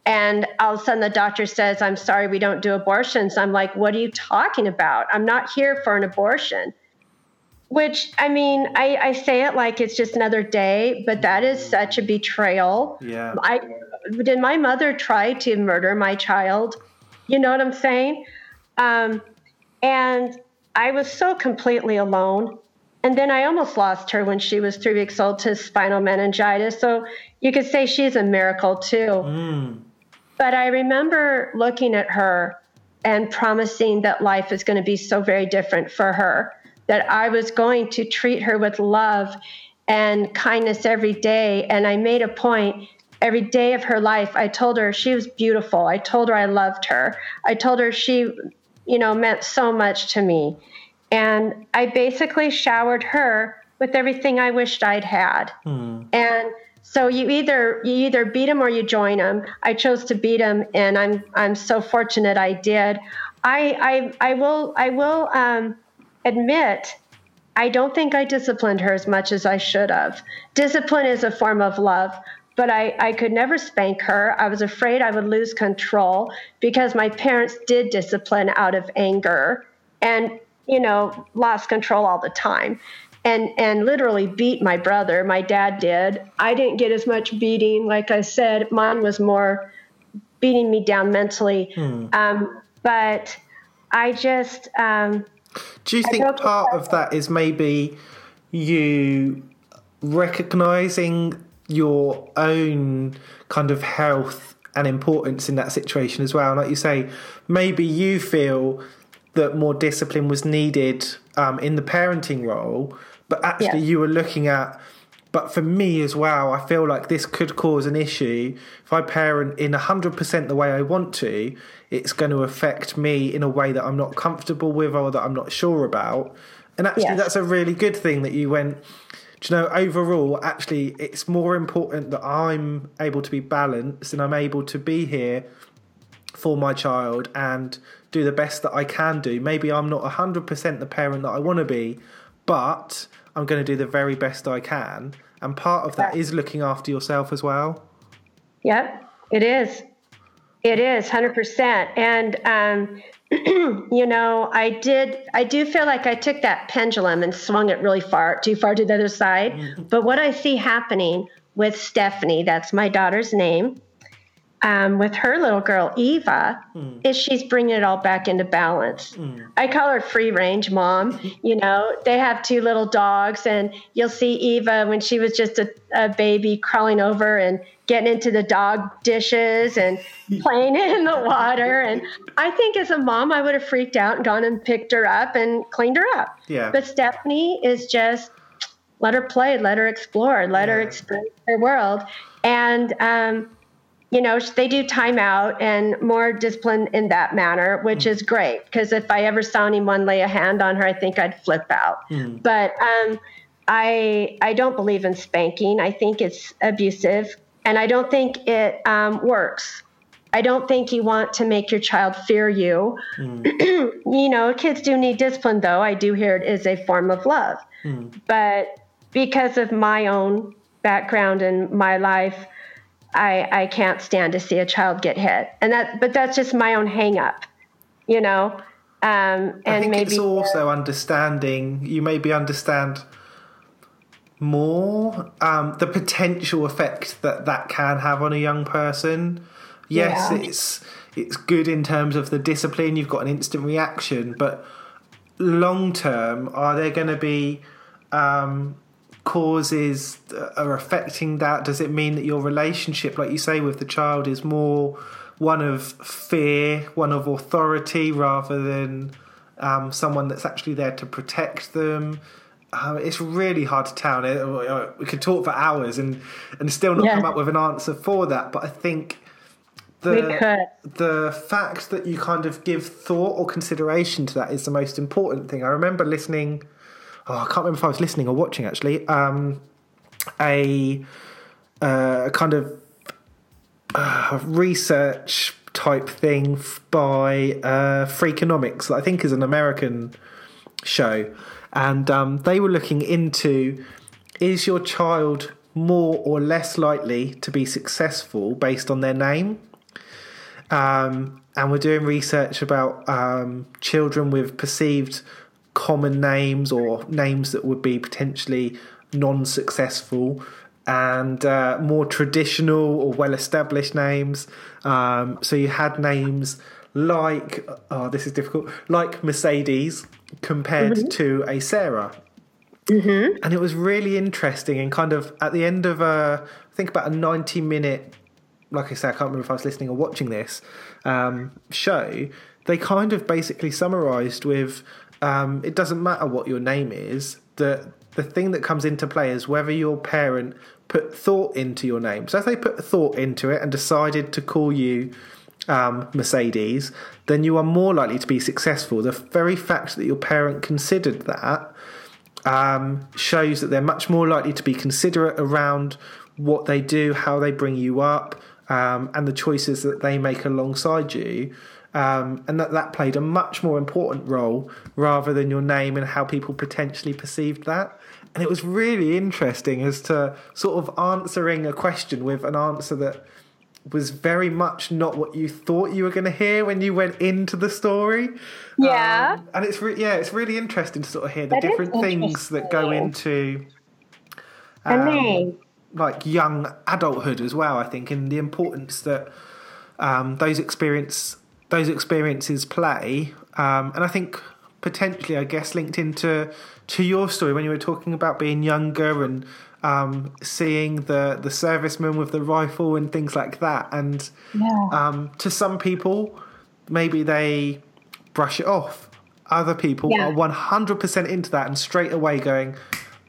And all of a sudden, the doctor says, I'm sorry, we don't do abortions. I'm like, what are you talking about? I'm not here for an abortion. Which, I mean, I, I say it like it's just another day, but that is such a betrayal. yeah. I did my mother try to murder my child? You know what I'm saying? Um, and I was so completely alone. And then I almost lost her when she was three weeks old to spinal meningitis. So you could say she's a miracle too. Mm. But I remember looking at her and promising that life is going to be so very different for her, that I was going to treat her with love and kindness every day. And I made a point every day of her life. I told her she was beautiful. I told her I loved her. I told her she, you know, meant so much to me. And I basically showered her with everything I wished I'd had. And so you either you either beat him or you join him. I chose to beat him, and I'm I'm so fortunate I did. I I I will I will um, admit I don't think I disciplined her as much as I should have. Discipline is a form of love, but I, I could never spank her. I was afraid I would lose control because my parents did discipline out of anger and, you know, lost control all the time. And, and literally beat my brother. My dad did. I didn't get as much beating. Like I said, mine was more beating me down mentally. Um, but I just, um, Do you think part of that is maybe you recognizing your own kind of health and importance in that situation as well? And like you say, maybe you feel that more discipline was needed um, in the parenting role, but actually Yeah. you were looking at. But for me as well, I feel like this could cause an issue. If I parent in 100% the way I want to, it's going to affect me in a way that I'm not comfortable with or that I'm not sure about. And actually, Yes. that's a really good thing that you went, do you know, overall, actually, it's more important that I'm able to be balanced and I'm able to be here for my child and do the best that I can do. Maybe I'm not 100% the parent that I want to be, but I'm going to do the very best I can. And part of that is looking after yourself as well. Yep, it is. It is 100%. And, um, you know, I did, I do feel like I took that pendulum and swung it really far, too far to the other side. Mm-hmm. But what I see happening with Stephanie, that's my daughter's name, um, with her little girl Eva, is she's bringing it all back into balance. I call her free range mom. You know, they have two little dogs, and you'll see Eva when she was just a, a baby crawling over and getting into the dog dishes and playing in the water. And I think as a mom, I would have freaked out and gone and picked her up and cleaned her up. Yeah. But Stephanie is just let her play, let her explore, let her Yeah. experience her world. And, um, you know, they do timeout and more discipline in that manner, which is great. Because if I ever saw anyone lay a hand on her, I think I'd flip out. But um, I I don't believe in spanking. I think it's abusive, and I don't think it um, works. I don't think you want to make your child fear you. you know, kids do need discipline, though. I do hear it is a form of love. But because of my own background and my life, I, I can't stand to see a child get hit. And that, but that's just my own hang up, you know? Um, and I think maybe it's also understanding, you maybe understand more um, the potential effect that that can have on a young person. Yes, Yeah. it's it's good in terms of the discipline. You've got an instant reaction, but long term, are there going to be um, causes are affecting that? Does it mean that your relationship, like you say, with the child is more one of fear, one of authority, rather than um, someone that's actually there to protect them? Um, it's really hard to tell. Uh, We could talk for hours and, and still not Yeah. come up with an answer for that. But I think the the fact that you kind of give thought or consideration to that is the most important thing. I remember listening. Oh, I can't remember if I was listening or watching actually. Um, a uh, kind of uh, research type thing by uh, Freakonomics that I think is an American show, and um, they were looking into is your child more or less likely to be successful based on their name? Um, and we're doing research about um, children with perceived common names or names that would be potentially non successful and uh, more traditional or well established names. Um, so you had names like, oh, this is difficult, like Mercedes compared to a Sarah. And it was really interesting and kind of at the end of a, I think about a 90 minute like I say, I can't remember if I was listening or watching this um, show. They kind of basically summarised with um, it doesn't matter what your name is. The the thing that comes into play is whether your parent put thought into your name. So if they put thought into it and decided to call you um, Mercedes, then you are more likely to be successful. The very fact that your parent considered that um, shows that they're much more likely to be considerate around what they do, how they bring you up, um, and the choices that they make alongside you. Um, and that that played a much more important role rather than your name and how people potentially perceived that. And it was really interesting as to sort of answering a question with an answer that was very much not what you thought you were going to hear when you went into the story. Yeah. Um, and it's re- yeah, it's really interesting to sort of hear the That different things that go into um, like young adulthood as well. I think, and the importance that um, those experience those experiences play. Um, and I think potentially, I guess, linked into to your story when you were talking about being younger and um, seeing the the serviceman with the rifle and things like that. And Yeah. um, to some people, maybe they brush it off. Other people Yeah. are one hundred percent into that and straight away going.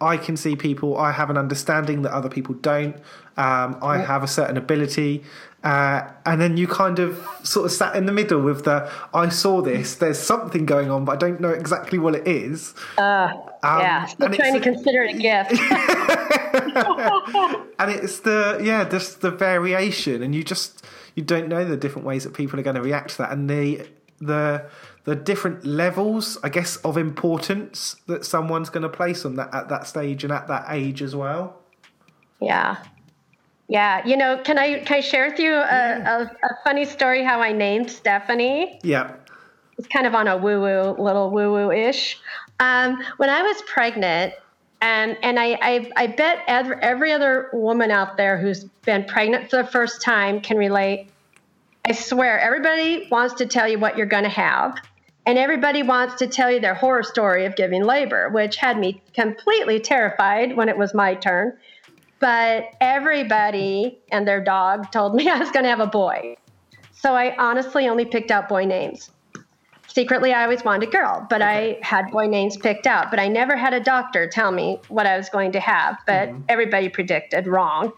I can see people. I have an understanding that other people don't. Um, I have a certain ability, uh, and then you kind of sort of sat in the middle with the I saw this. There's something going on, but I don't know exactly what it is. Uh, Um, yeah, still trying to consider it a gift. and it's the yeah just the variation and you just you don't know the different ways that people are going to react to that and the the the different levels i guess of importance that someone's going to place on that at that stage and at that age as well yeah. Yeah, you know, can I can I share with you a, a, a funny story how I named Stephanie? yeah it's kind of on a woo woo, little woo woo ish. Um, when I was pregnant, and and I, I, I bet every other woman out there who's been pregnant for the first time can relate. I swear, everybody wants to tell you what you're going to have, and everybody wants to tell you their horror story of giving labor, which had me completely terrified when it was my turn. But everybody and their dog told me I was going to have a boy. So I honestly only picked out boy names secretly I always wanted a girl, but I had boy names picked out. But I never had a doctor tell me what I was going to have, but mm-hmm. everybody predicted wrong.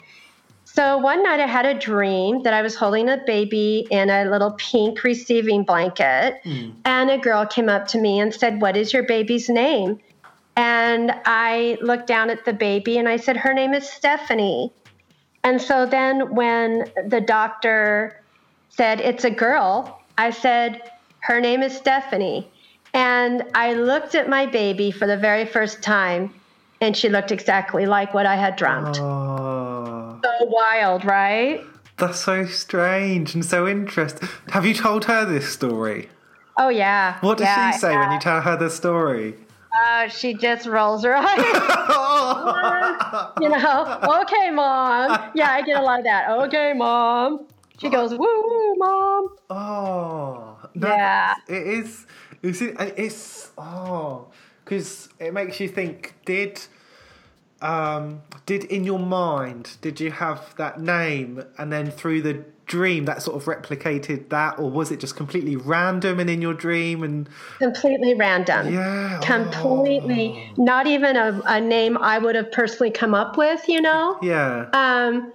So one night I had a dream that I was holding a baby in a little pink receiving blanket, hmm. and a girl came up to me and said, What is your baby's name? And I looked down at the baby and I said, Her name is Stephanie. And so then when the doctor said, It's a girl, I said, Her name is Stephanie. And I looked at my baby for the very first time, and she looked exactly like what I had dreamt. oh So wild, right? that's so strange and so interesting have you told her this story Oh, yeah. what does Yeah, she say when you tell her the story Uh, she just rolls her eyes. you know, okay, mom. Yeah, I get a lot of that. Okay, mom. She goes, woo, woo, mom. Oh, Yeah. It is. It's. It's. Oh, because it makes you think. Did. Um, did in your mind did you have that name and then through the dream that sort of replicated that or was it just completely random and in your dream and Completely random. yeah Completely. Not even a, a name I would have personally come up with, you know? oh, yeah Um,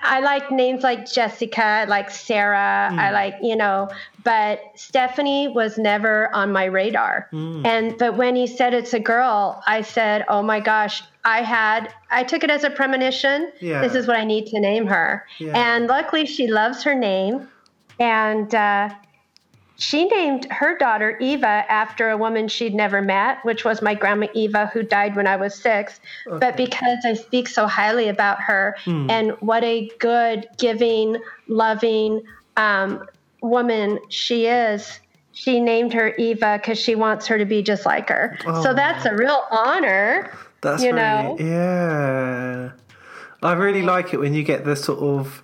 I like names like Jessica, I like Sarah, I like, you know, but Stephanie was never on my radar. And, but when he said it's a girl, I said, oh my gosh, I had, I took it as a premonition. Yeah. This is what I need to name her. Yeah. And luckily she loves her name. And, uh, she named her daughter Eva after a woman she'd never met, which was my grandma Eva, who died when I was six. But because I speak so highly about her and what a good, giving, loving um, woman she is, she named her Eva because she wants her to be just like her. So that's a real honor. That's you really, know? yeah. I really like it when you get the sort of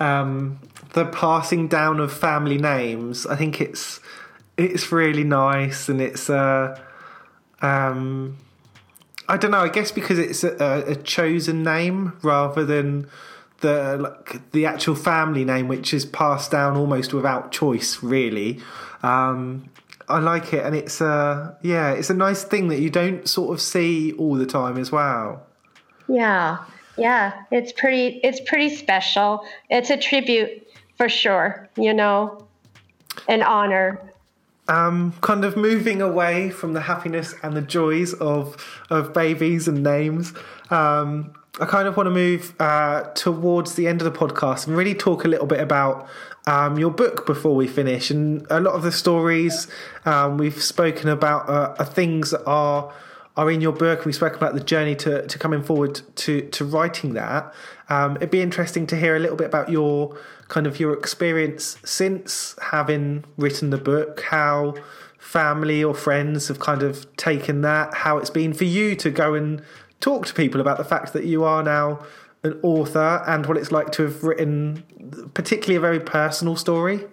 um, the passing down of family names. I think it's it's really nice and it's uh, um, I don't know. I guess because it's a, a chosen name rather than the like the actual family name, which is passed down almost without choice, really. Um, I like it, and it's uh yeah, it's a nice thing that you don't sort of see all the time as well. Yeah. Yeah. It's pretty it's pretty special. It's a tribute for sure, you know. An honor. um, kind of moving away from the happiness and the joys of of babies and names. Um, I kind of want to move uh, towards the end of the podcast and really talk a little bit about um, your book before we finish. And a lot of the stories um, we've spoken about uh, are things that are are in your book. We spoke about the journey to, to coming forward to to writing that. Um, it'd be interesting to hear a little bit about your kind of your experience since having written the book, how family or friends have kind of taken that, how it's been for you to go and talk to people about the fact that you are now an author and what it's like to have written particularly a very personal story.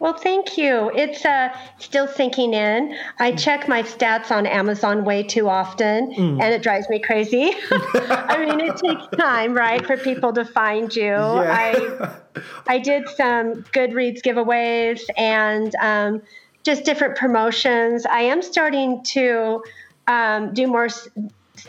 Well, thank you. It's uh, still sinking in. I check my stats on Amazon way too often, and it drives me crazy. I mean, it takes time, right, for people to find you. I I did some Goodreads giveaways and um, just different promotions. I am starting to um, do more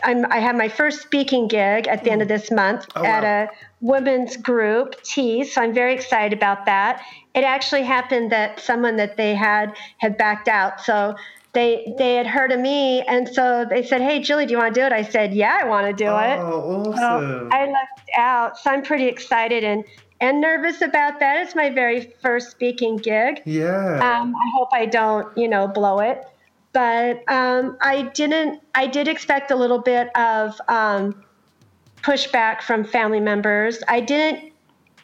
I'm, I have my first speaking gig at the end of this month Oh, at wow. a women's group, Tees. So I'm very excited about that. It actually happened that someone that they had had backed out. So they they had heard of me, and so they said, "Hey, Julie, do you want to do it?" I said, "Yeah, I want to do it." Oh, So awesome. I left out, so I'm pretty excited and and nervous about that. It's my very first speaking gig. yeah. Um, I hope I don't, you know, blow it. But um, I didn't. I did expect a little bit of um, pushback from family members. I didn't.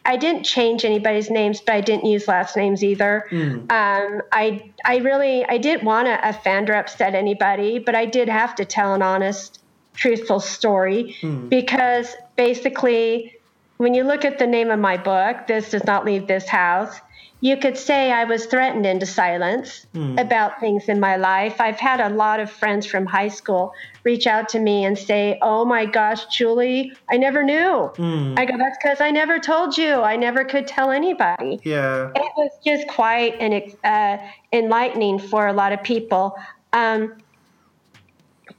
I didn't change anybody's names, but I didn't use last names either. Um, I I really I didn't want to offend or upset anybody, but I did have to tell an honest, truthful story because basically, when you look at the name of my book, this does not leave this house. You could say I was threatened into silence about things in my life. I've had a lot of friends from high school reach out to me and say, Oh my gosh, Julie, I never knew. I go, That's because I never told you. I never could tell anybody yeah. it was just quite an uh, enlightening for a lot of people. Um,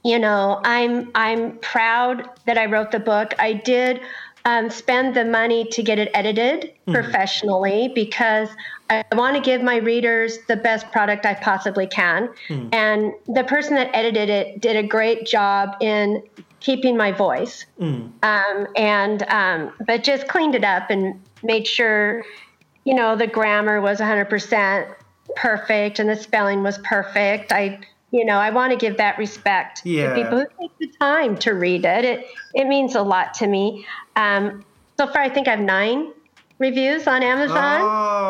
you know, I'm I'm proud that I wrote the book. I did um, spend the money to get it edited professionally because I want to give my readers the best product I possibly can. And the person that edited it did a great job in keeping my voice. Um, and um, but just cleaned it up and made sure you know the grammar was 100% perfect and the spelling was perfect. I you know i want to give that respect Yeah. to people who take the time to read it. It, it means a lot to me um, so far i think i have nine reviews on amazon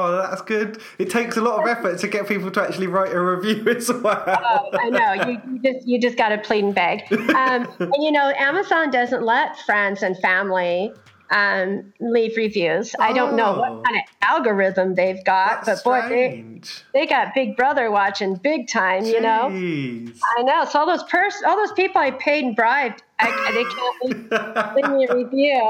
Oh, that's good. It takes a lot of effort to get people to actually write a review as well. Oh, I know. You, you just you just got to plead and beg. Um, and you know, Amazon doesn't let friends and family um, leave reviews. I don't know Oh. what kind of algorithm they've got, That's but boy, they, strange. they got Big Brother watching big time. You know. Jeez. I know. So all those pers- all those people I paid and bribed, I, they can't leave, me a review.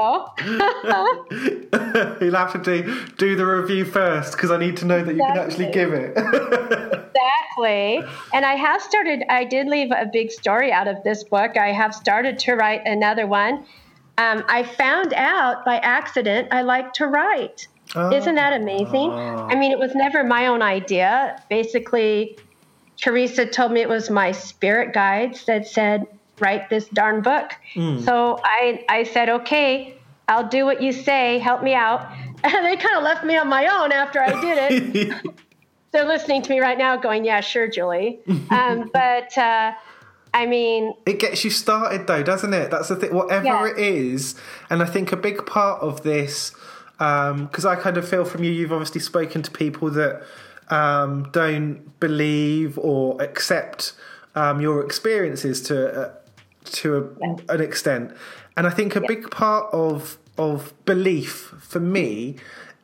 You'll have to do do the review first because I need to know that you can actually give it. Exactly. And I have started, I did leave a big story out of this book. I have started to write another one. Um, I found out by accident I like to write. Isn't that amazing? I mean, it was never my own idea. Basically, Teresa told me it was my spirit guides that said, write this darn book. So I, I said, okay, I'll do what you say. Help me out. And they kind of left me on my own after I did it they're listening to me right now going, yeah, sure, Julie. Um, but uh, I mean, it gets you started though, doesn't it? That's the thing. Whatever Yeah. it is, and I think a big part of this, because I kind of feel from you, you've obviously spoken to people that um, don't believe or accept um, your experiences to uh, to a, an extent, and I think a big part of of belief for me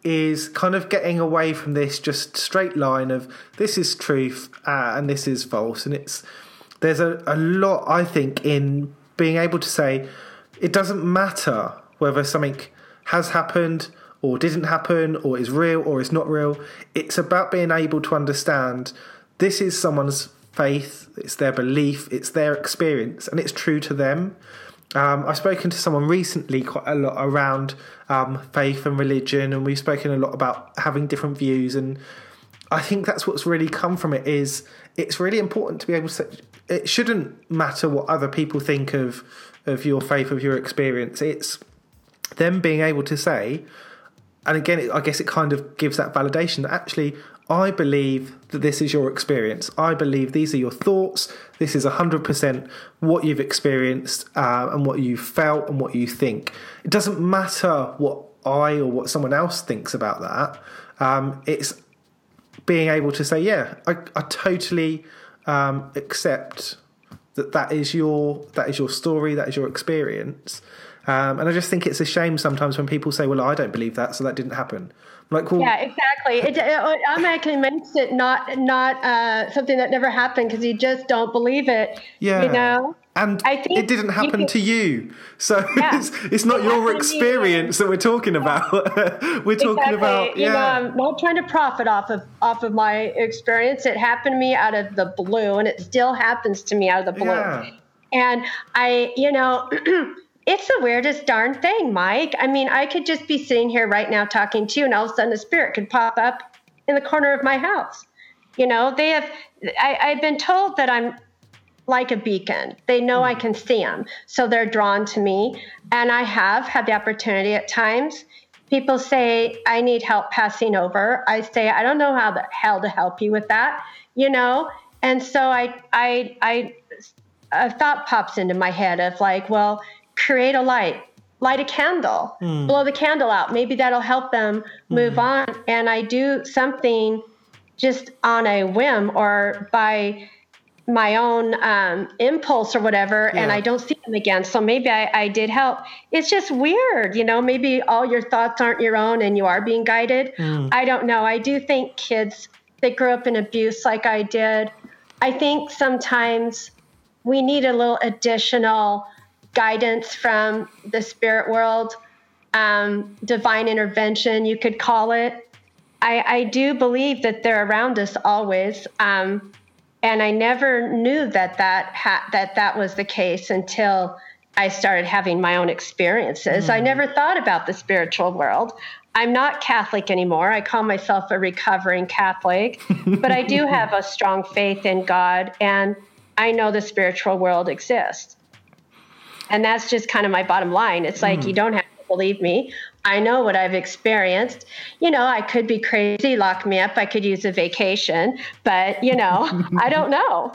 is kind of getting away from this just straight line of this is truth uh, and this is false and it's there's a, a lot i think in being able to say it doesn't matter whether something has happened or didn't happen or is real or is not real it's about being able to understand this is someone's faith it's their belief it's their experience and it's true to them um, I've spoken to someone recently quite a lot around um, faith and religion, and we've spoken a lot about having different views. And I think that's what's really come from it is it's really important to be able to. It shouldn't matter what other people think of of your faith, of your experience. It's them being able to say, and again, I guess it kind of gives that validation that actually I believe that this is your experience. I believe these are your thoughts. This is 100% what you've experienced uh, and what you felt and what you think. It doesn't matter what I or what someone else thinks about that. Um, it's being able to say, yeah, I, I totally um, accept that that is your that is your story, that is your experience. Um, and I just think it's a shame sometimes when people say, "Well, I don't believe that, so that didn't happen." I'm like, well, yeah, exactly. It, it automatically makes it not not uh, something that never happened because you just don't believe it. yeah, You know. And I think it didn't you happen can- to you, so Yeah. it's, it's not It your happened to me. experience that we're talking about. we're talking Exactly. about, You know, yeah, I'm not trying to profit off of off of my experience. It happened to me out of the blue, and it still happens to me out of the blue. yeah. And I, you know, it's the weirdest darn thing, Mike. I mean, I could just be sitting here right now talking to you, and all of a sudden a spirit could pop up in the corner of my house. You know, they have, I, I've been told that I'm like a beacon. They know mm. I can see them, so they're drawn to me. And I have had the opportunity at times. People say, I need help passing over. I say, I don't know how the hell to help you with that, you know? And so I, I, I, a thought pops into my head of like, well, create a light, light a candle, mm. blow the candle out. Maybe that'll help them move mm. on. And I do something just on a whim or by my own um, impulse or whatever, yeah. and I don't see them again. So maybe I, I, did help. It's just weird, you know. Maybe all your thoughts aren't your own, and you are being guided. Mm. I don't know. I do think kids that grew up in abuse, like I did, I think sometimes we need a little additional guidance from the spirit world, um, divine intervention, you could call it. I, I do believe that they're around us always. Um, and I never knew that that, ha- that that was the case until I started having my own experiences. Mm. I never thought about the spiritual world. I'm not Catholic anymore. I call myself a recovering Catholic, but I do have a strong faith in God and I know the spiritual world exists. And that's just kind of my bottom line. It's like mm. you don't have to believe me. I know what I've experienced. You know, I could be crazy, lock me up, I could use a vacation, but you know, I don't know.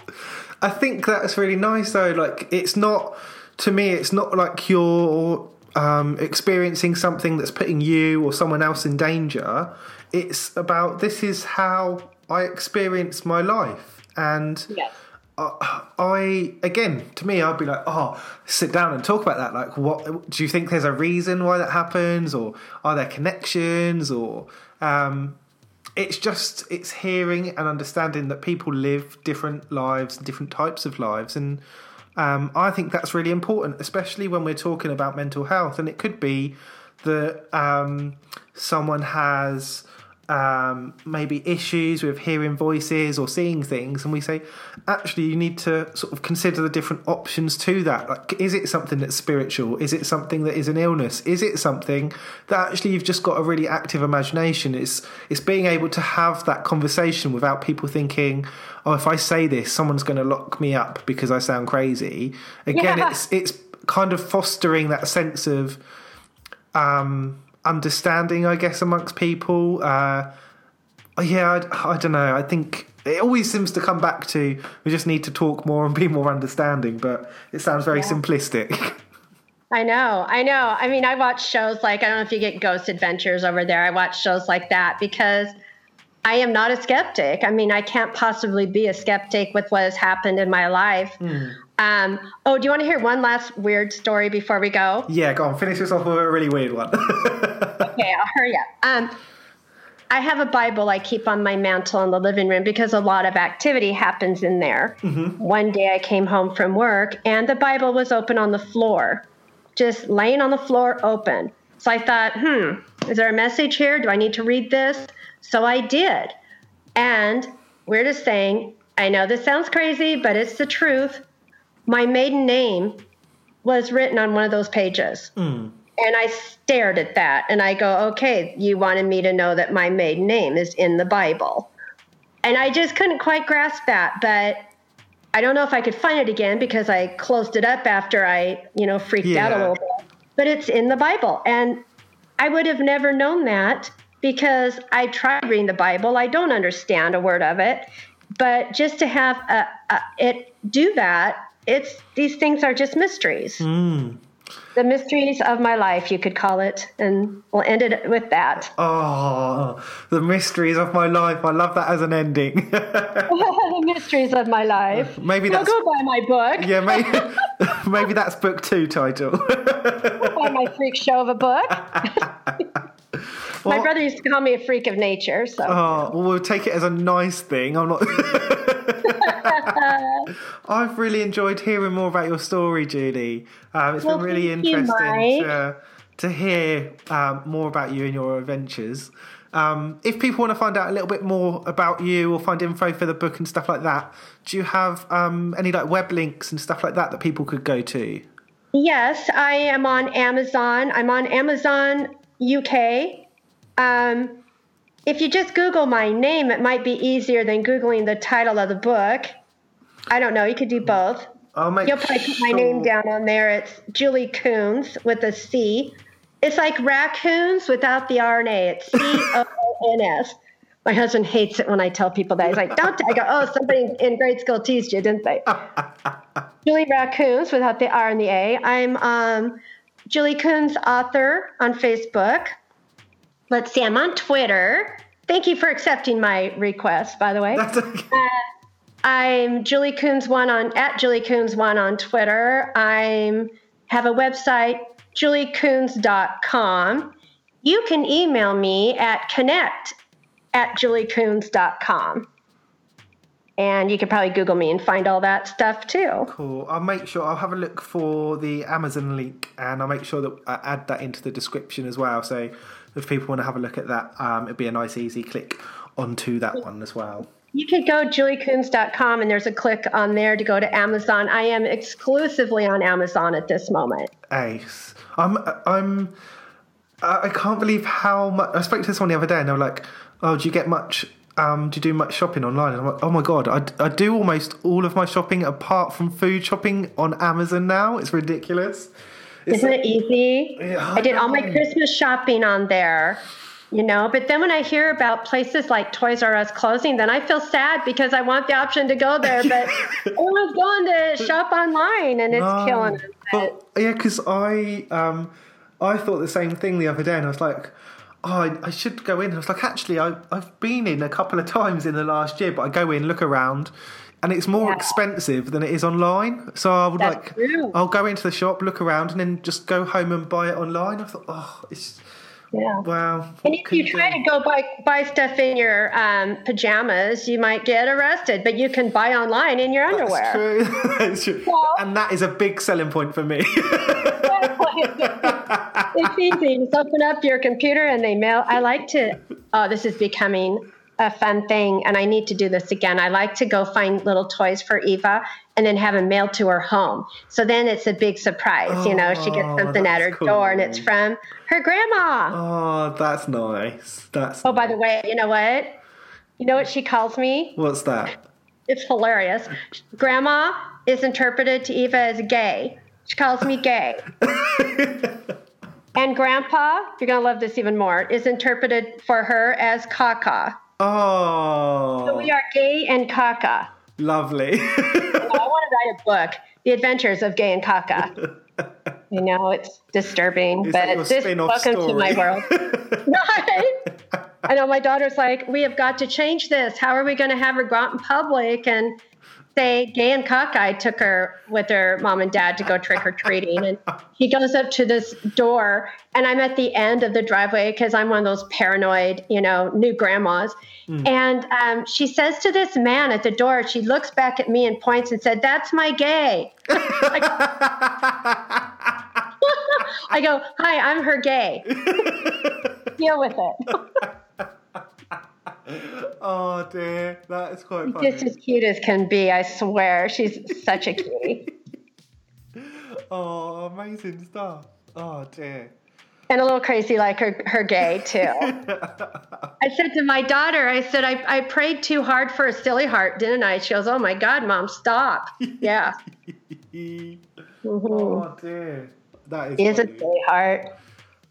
I think that's really nice though. Like it's not to me it's not like you're um, experiencing something that's putting you or someone else in danger. It's about this is how I experience my life. And yes. I again, to me, I'd be like, oh, sit down and talk about that. Like, what do you think? There's a reason why that happens, or are there connections, or um, it's just it's hearing and understanding that people live different lives, different types of lives, and um, I think that's really important, especially when we're talking about mental health. And it could be that um, someone has um, maybe issues with hearing voices or seeing things, and we say, actually, you need to sort of consider the different options to that. Like, is it something that's spiritual? Is it something that is an illness? Is it something that actually you've just got a really active imagination? It's it's being able to have that conversation without people thinking, oh, if I say this, someone's going to lock me up because I sound crazy. Again, yeah. it's it's kind of fostering that sense of. Um, understanding, I guess, amongst people. Uh, yeah, I, I don't know. I think it always seems to come back to we just need to talk more and be more understanding, but it sounds very yeah. simplistic. I know, I know. I mean, I watch shows like I don't know if you get Ghost Adventures over there. I watch shows like that because I am not a skeptic. I mean, I can't possibly be a skeptic with what has happened in my life. Mm. Um, oh, do you want to hear one last weird story before we go? Yeah, go on. Finish this off with a really weird one. okay, I'll hurry up. Um, I have a Bible I keep on my mantle in the living room because a lot of activity happens in there. Mm-hmm. One day I came home from work and the Bible was open on the floor, just laying on the floor open. So I thought, hmm, is there a message here? Do I need to read this? So I did. And we're just saying, I know this sounds crazy, but it's the truth my maiden name was written on one of those pages. Mm. And I stared at that and I go, okay, you wanted me to know that my maiden name is in the Bible. And I just couldn't quite grasp that. But I don't know if I could find it again because I closed it up after I, you know, freaked yeah. out a little bit. But it's in the Bible. And I would have never known that because I tried reading the Bible. I don't understand a word of it. But just to have a, a, it do that it's these things are just mysteries. Mm. The mysteries of my life, you could call it, and we'll end it with that. Oh, the mysteries of my life! I love that as an ending. the mysteries of my life. Maybe that's go buy my book. Yeah, maybe maybe that's book two title. buy my freak show of a book. my brother used to call me a freak of nature. So. Oh, well, we'll take it as a nice thing. I'm not. I've really enjoyed hearing more about your story, Julie. Um, it's well, been really interesting you, to, to, hear um, more about you and your adventures. Um, if people want to find out a little bit more about you or find info for the book and stuff like that, do you have um, any like web links and stuff like that that people could go to? Yes, I am on Amazon. I'm on Amazon UK. Um, if you just Google my name, it might be easier than Googling the title of the book. I don't know. You could do both. Oh my! You'll probably put my sure- name down on there. It's Julie Coons with a C. It's like raccoons without the RNA. It's C O O N S. My husband hates it when I tell people that. He's like, "Don't." I go, "Oh, somebody in grade school teased you, didn't they?" Julie Raccoons without the R and the A. I'm um, Julie Coons author on Facebook. Let's see. I'm on Twitter. Thank you for accepting my request, by the way. That's okay. I'm Julie Coons one on at Julie Coons one on Twitter. I'm have a website, juliecoons.com. You can email me at connect at juliecoons.com. And you can probably Google me and find all that stuff too. Cool. I'll make sure I'll have a look for the Amazon link, and I'll make sure that I add that into the description as well. So if people want to have a look at that, um, it'd be a nice, easy click onto that one as well. You could go juliecoons.com and there's a click on there to go to Amazon. I am exclusively on Amazon at this moment. Ace. I'm. I'm. I I can't believe how much. I spoke to someone the other day, and they were like, "Oh, do you get much? Um, do you do much shopping online?" And I'm like, "Oh my god, I, I do almost all of my shopping apart from food shopping on Amazon now. It's ridiculous." It's Isn't it easy? Yeah, I did all my Christmas shopping on there, you know. But then when I hear about places like Toys R Us closing, then I feel sad because I want the option to go there, but everyone's going to shop online and it's No. killing them. But But, yeah, because I um, I thought the same thing the other day, and I was like, oh, I, I should go in. And I was like, actually, I, I've been in a couple of times in the last year, but I go in, look around, and it's more Yeah. expensive than it is online. So I would That's like, true. I'll go into the shop, look around, and then just go home and buy it online. I thought, oh, it's yeah. wow. And if you try to go buy buy stuff in your um, pajamas, you might get arrested. But you can buy online in your underwear. True. That's true. Well- and that is a big selling point for me. it's easy. Just open up your computer and they mail. I like to. Oh, this is becoming a fun thing, and I need to do this again. I like to go find little toys for Eva and then have them mailed to her home. So then it's a big surprise. you know, she gets Oh, something at her that's door, and it's from her grandma. oh, that's nice. That's Oh, by the way, you know what? You know what she calls me? what's that? It's hilarious. Grandma is interpreted to Eva as gay. She calls me gay. and Grandpa, you're going to love this even more, is interpreted for her as caca. Oh, So We are gay and caca. Lovely. I want to write a book, The Adventures of Gay and Caca. You know, it's disturbing, Is but this welcome to my world. right? I know my daughter's like, we have got to change this. How are we going to have her go out in public and say gay and caca took her with her mom and dad to go trick or treating. And he goes up to this door and i'm at the end of the driveway because i'm one of those paranoid you know new grandmas. And um, she says to this man at the door she looks back at me and points and said that's my gay. I go hi i'm her gay. Deal with it oh dear, that is quite funny. just as cute as can be i swear she's such a cutie Oh, amazing stuff. Oh dear. and a little crazy like her, her gay too. I said to my daughter, I said, I, I prayed too hard for a silly heart, didn't I? She goes, Oh my God, mom, stop. Yeah. Mhm. Oh dear. That is. Is a silly heart.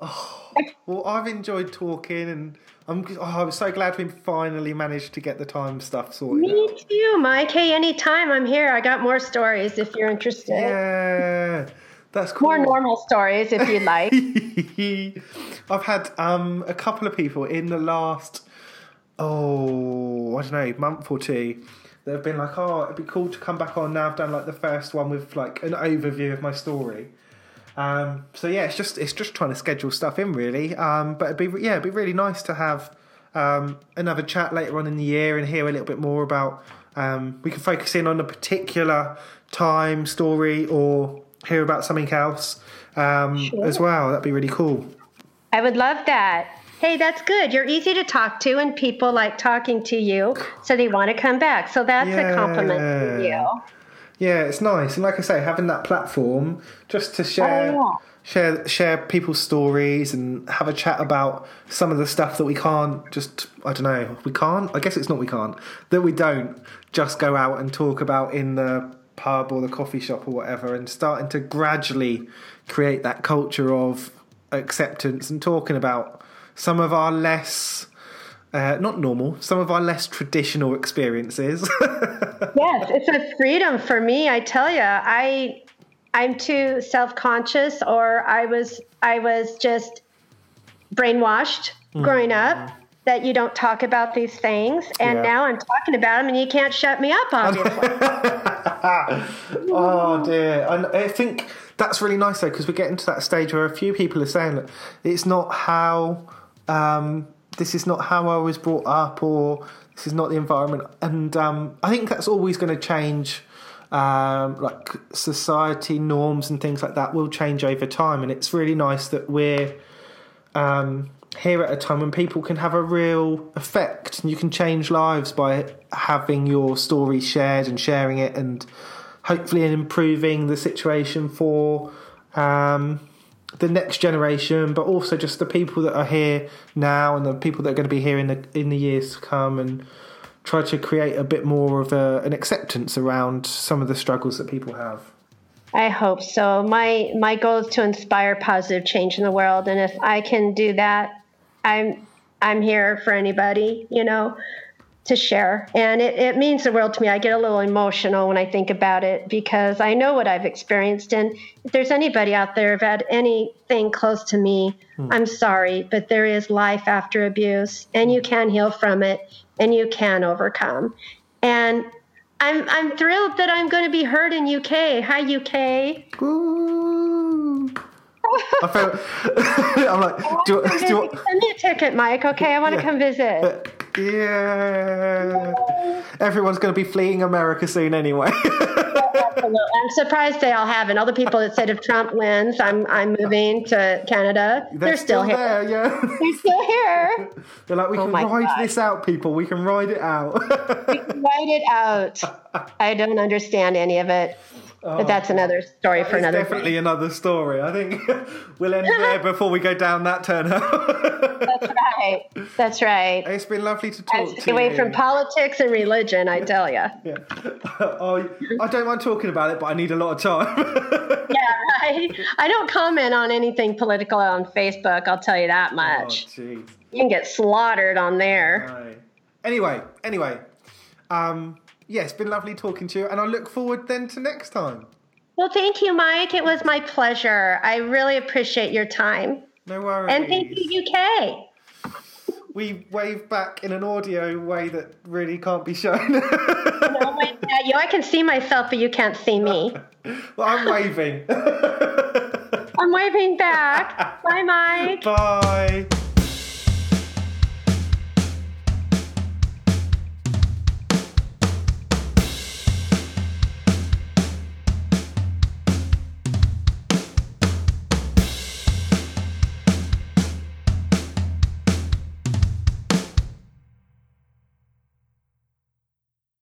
Oh, well, I've enjoyed talking, and I'm. Oh, I'm so glad we finally managed to get the time stuff sorted. Me out. too, Mike. Hey, anytime I'm here, I got more stories if you're interested. Yeah, that's cool. More normal stories if you'd like. I've had um, a couple of people in the last, oh, I don't know, month or two. that have been like, oh, it'd be cool to come back on now. I've done like the first one with like an overview of my story. Um, so yeah, it's just it's just trying to schedule stuff in really. Um, but it'd be yeah, it'd be really nice to have um, another chat later on in the year and hear a little bit more about. Um, we can focus in on a particular time story or hear about something else um, as well. That'd be really cool. I would love that. hey, that's good. You're easy to talk to, and people like talking to you, so they want to come back. So that's a compliment to you. Yeah, it's nice, and like I say, having that platform just to share, Oh, yeah. share, share people's stories and have a chat about some of the stuff that we can't just. I don't know. We can't. I guess it's not we can't that we don't just go out and talk about in the pub or the coffee shop or whatever, and starting to gradually create that culture of acceptance and talking about some of our less. Uh, not normal, some of our less traditional experiences. Yes, it's a freedom for me. I tell you, I I'm too self-conscious, or I was I was just brainwashed growing up that you don't talk about these things, and Yeah. now I'm talking about them, and you can't shut me up. Obviously, oh dear. I, I think that's really nice though because we're getting to that stage where a few people are saying that it's not how um, this is not how I was brought up or this is not the environment, and um, I think that's always going to change. Um, like society norms and things like that will change over time, and it's really nice that we're um, here at a time when people can have a real effect and you can change lives by having your story shared and sharing it and hopefully improving the situation for um, the next generation but also just the people that are here now and the people that are going to be here in the in the years to come and try to create a bit more of a, an acceptance around some of the struggles that people have I hope so. My my goal is to inspire positive change in the world, and if I can do that, I'm I'm here for anybody, you know, to share. And it, it means the world to me. I get a little emotional when I think about it because I know what I've experienced. And if there's anybody out there who've had anything close to me, hmm. I'm sorry, but there is life after abuse, and you hmm. can heal from it, and you can overcome. And I'm I'm thrilled that I'm going to be heard in UK. Hi UK. Ooh. I'm like oh, do you, do you want, Send me a ticket, Mike. Okay, I want to come visit. Yeah. Everyone's going to be fleeing America soon anyway. I'm surprised they all haven't. All the people that said if Trump wins, I'm I'm moving to Canada. They're, still, here. there, yeah. They're still here. They're like, we oh can Oh my ride God. this out, people. We can ride it out. Write it out. I don't understand any of it. But that's another story for it's another definitely day. another story. I think we'll end there before we go down that turnout. That's right. That's right. it's been lovely to talk to away you. from politics and religion, I tell you. Yeah. oh, I don't mind talking about it, but I need a lot of time. Yeah, right. I don't comment on anything political on Facebook. I'll tell you that oh, much. jeez. You can get slaughtered on there. Right. Anyway, anyway, um, yeah, it's been lovely talking to you, and I look forward then to next time. Well, thank you, Mike. It was my pleasure. I really appreciate your time. No worries. And thank you, UK. We wave back in an audio way that really can't be shown. No, wait, you, I can see myself, but you can't see me. well, I'm waving. I'm waving back. Bye, Mike. Bye.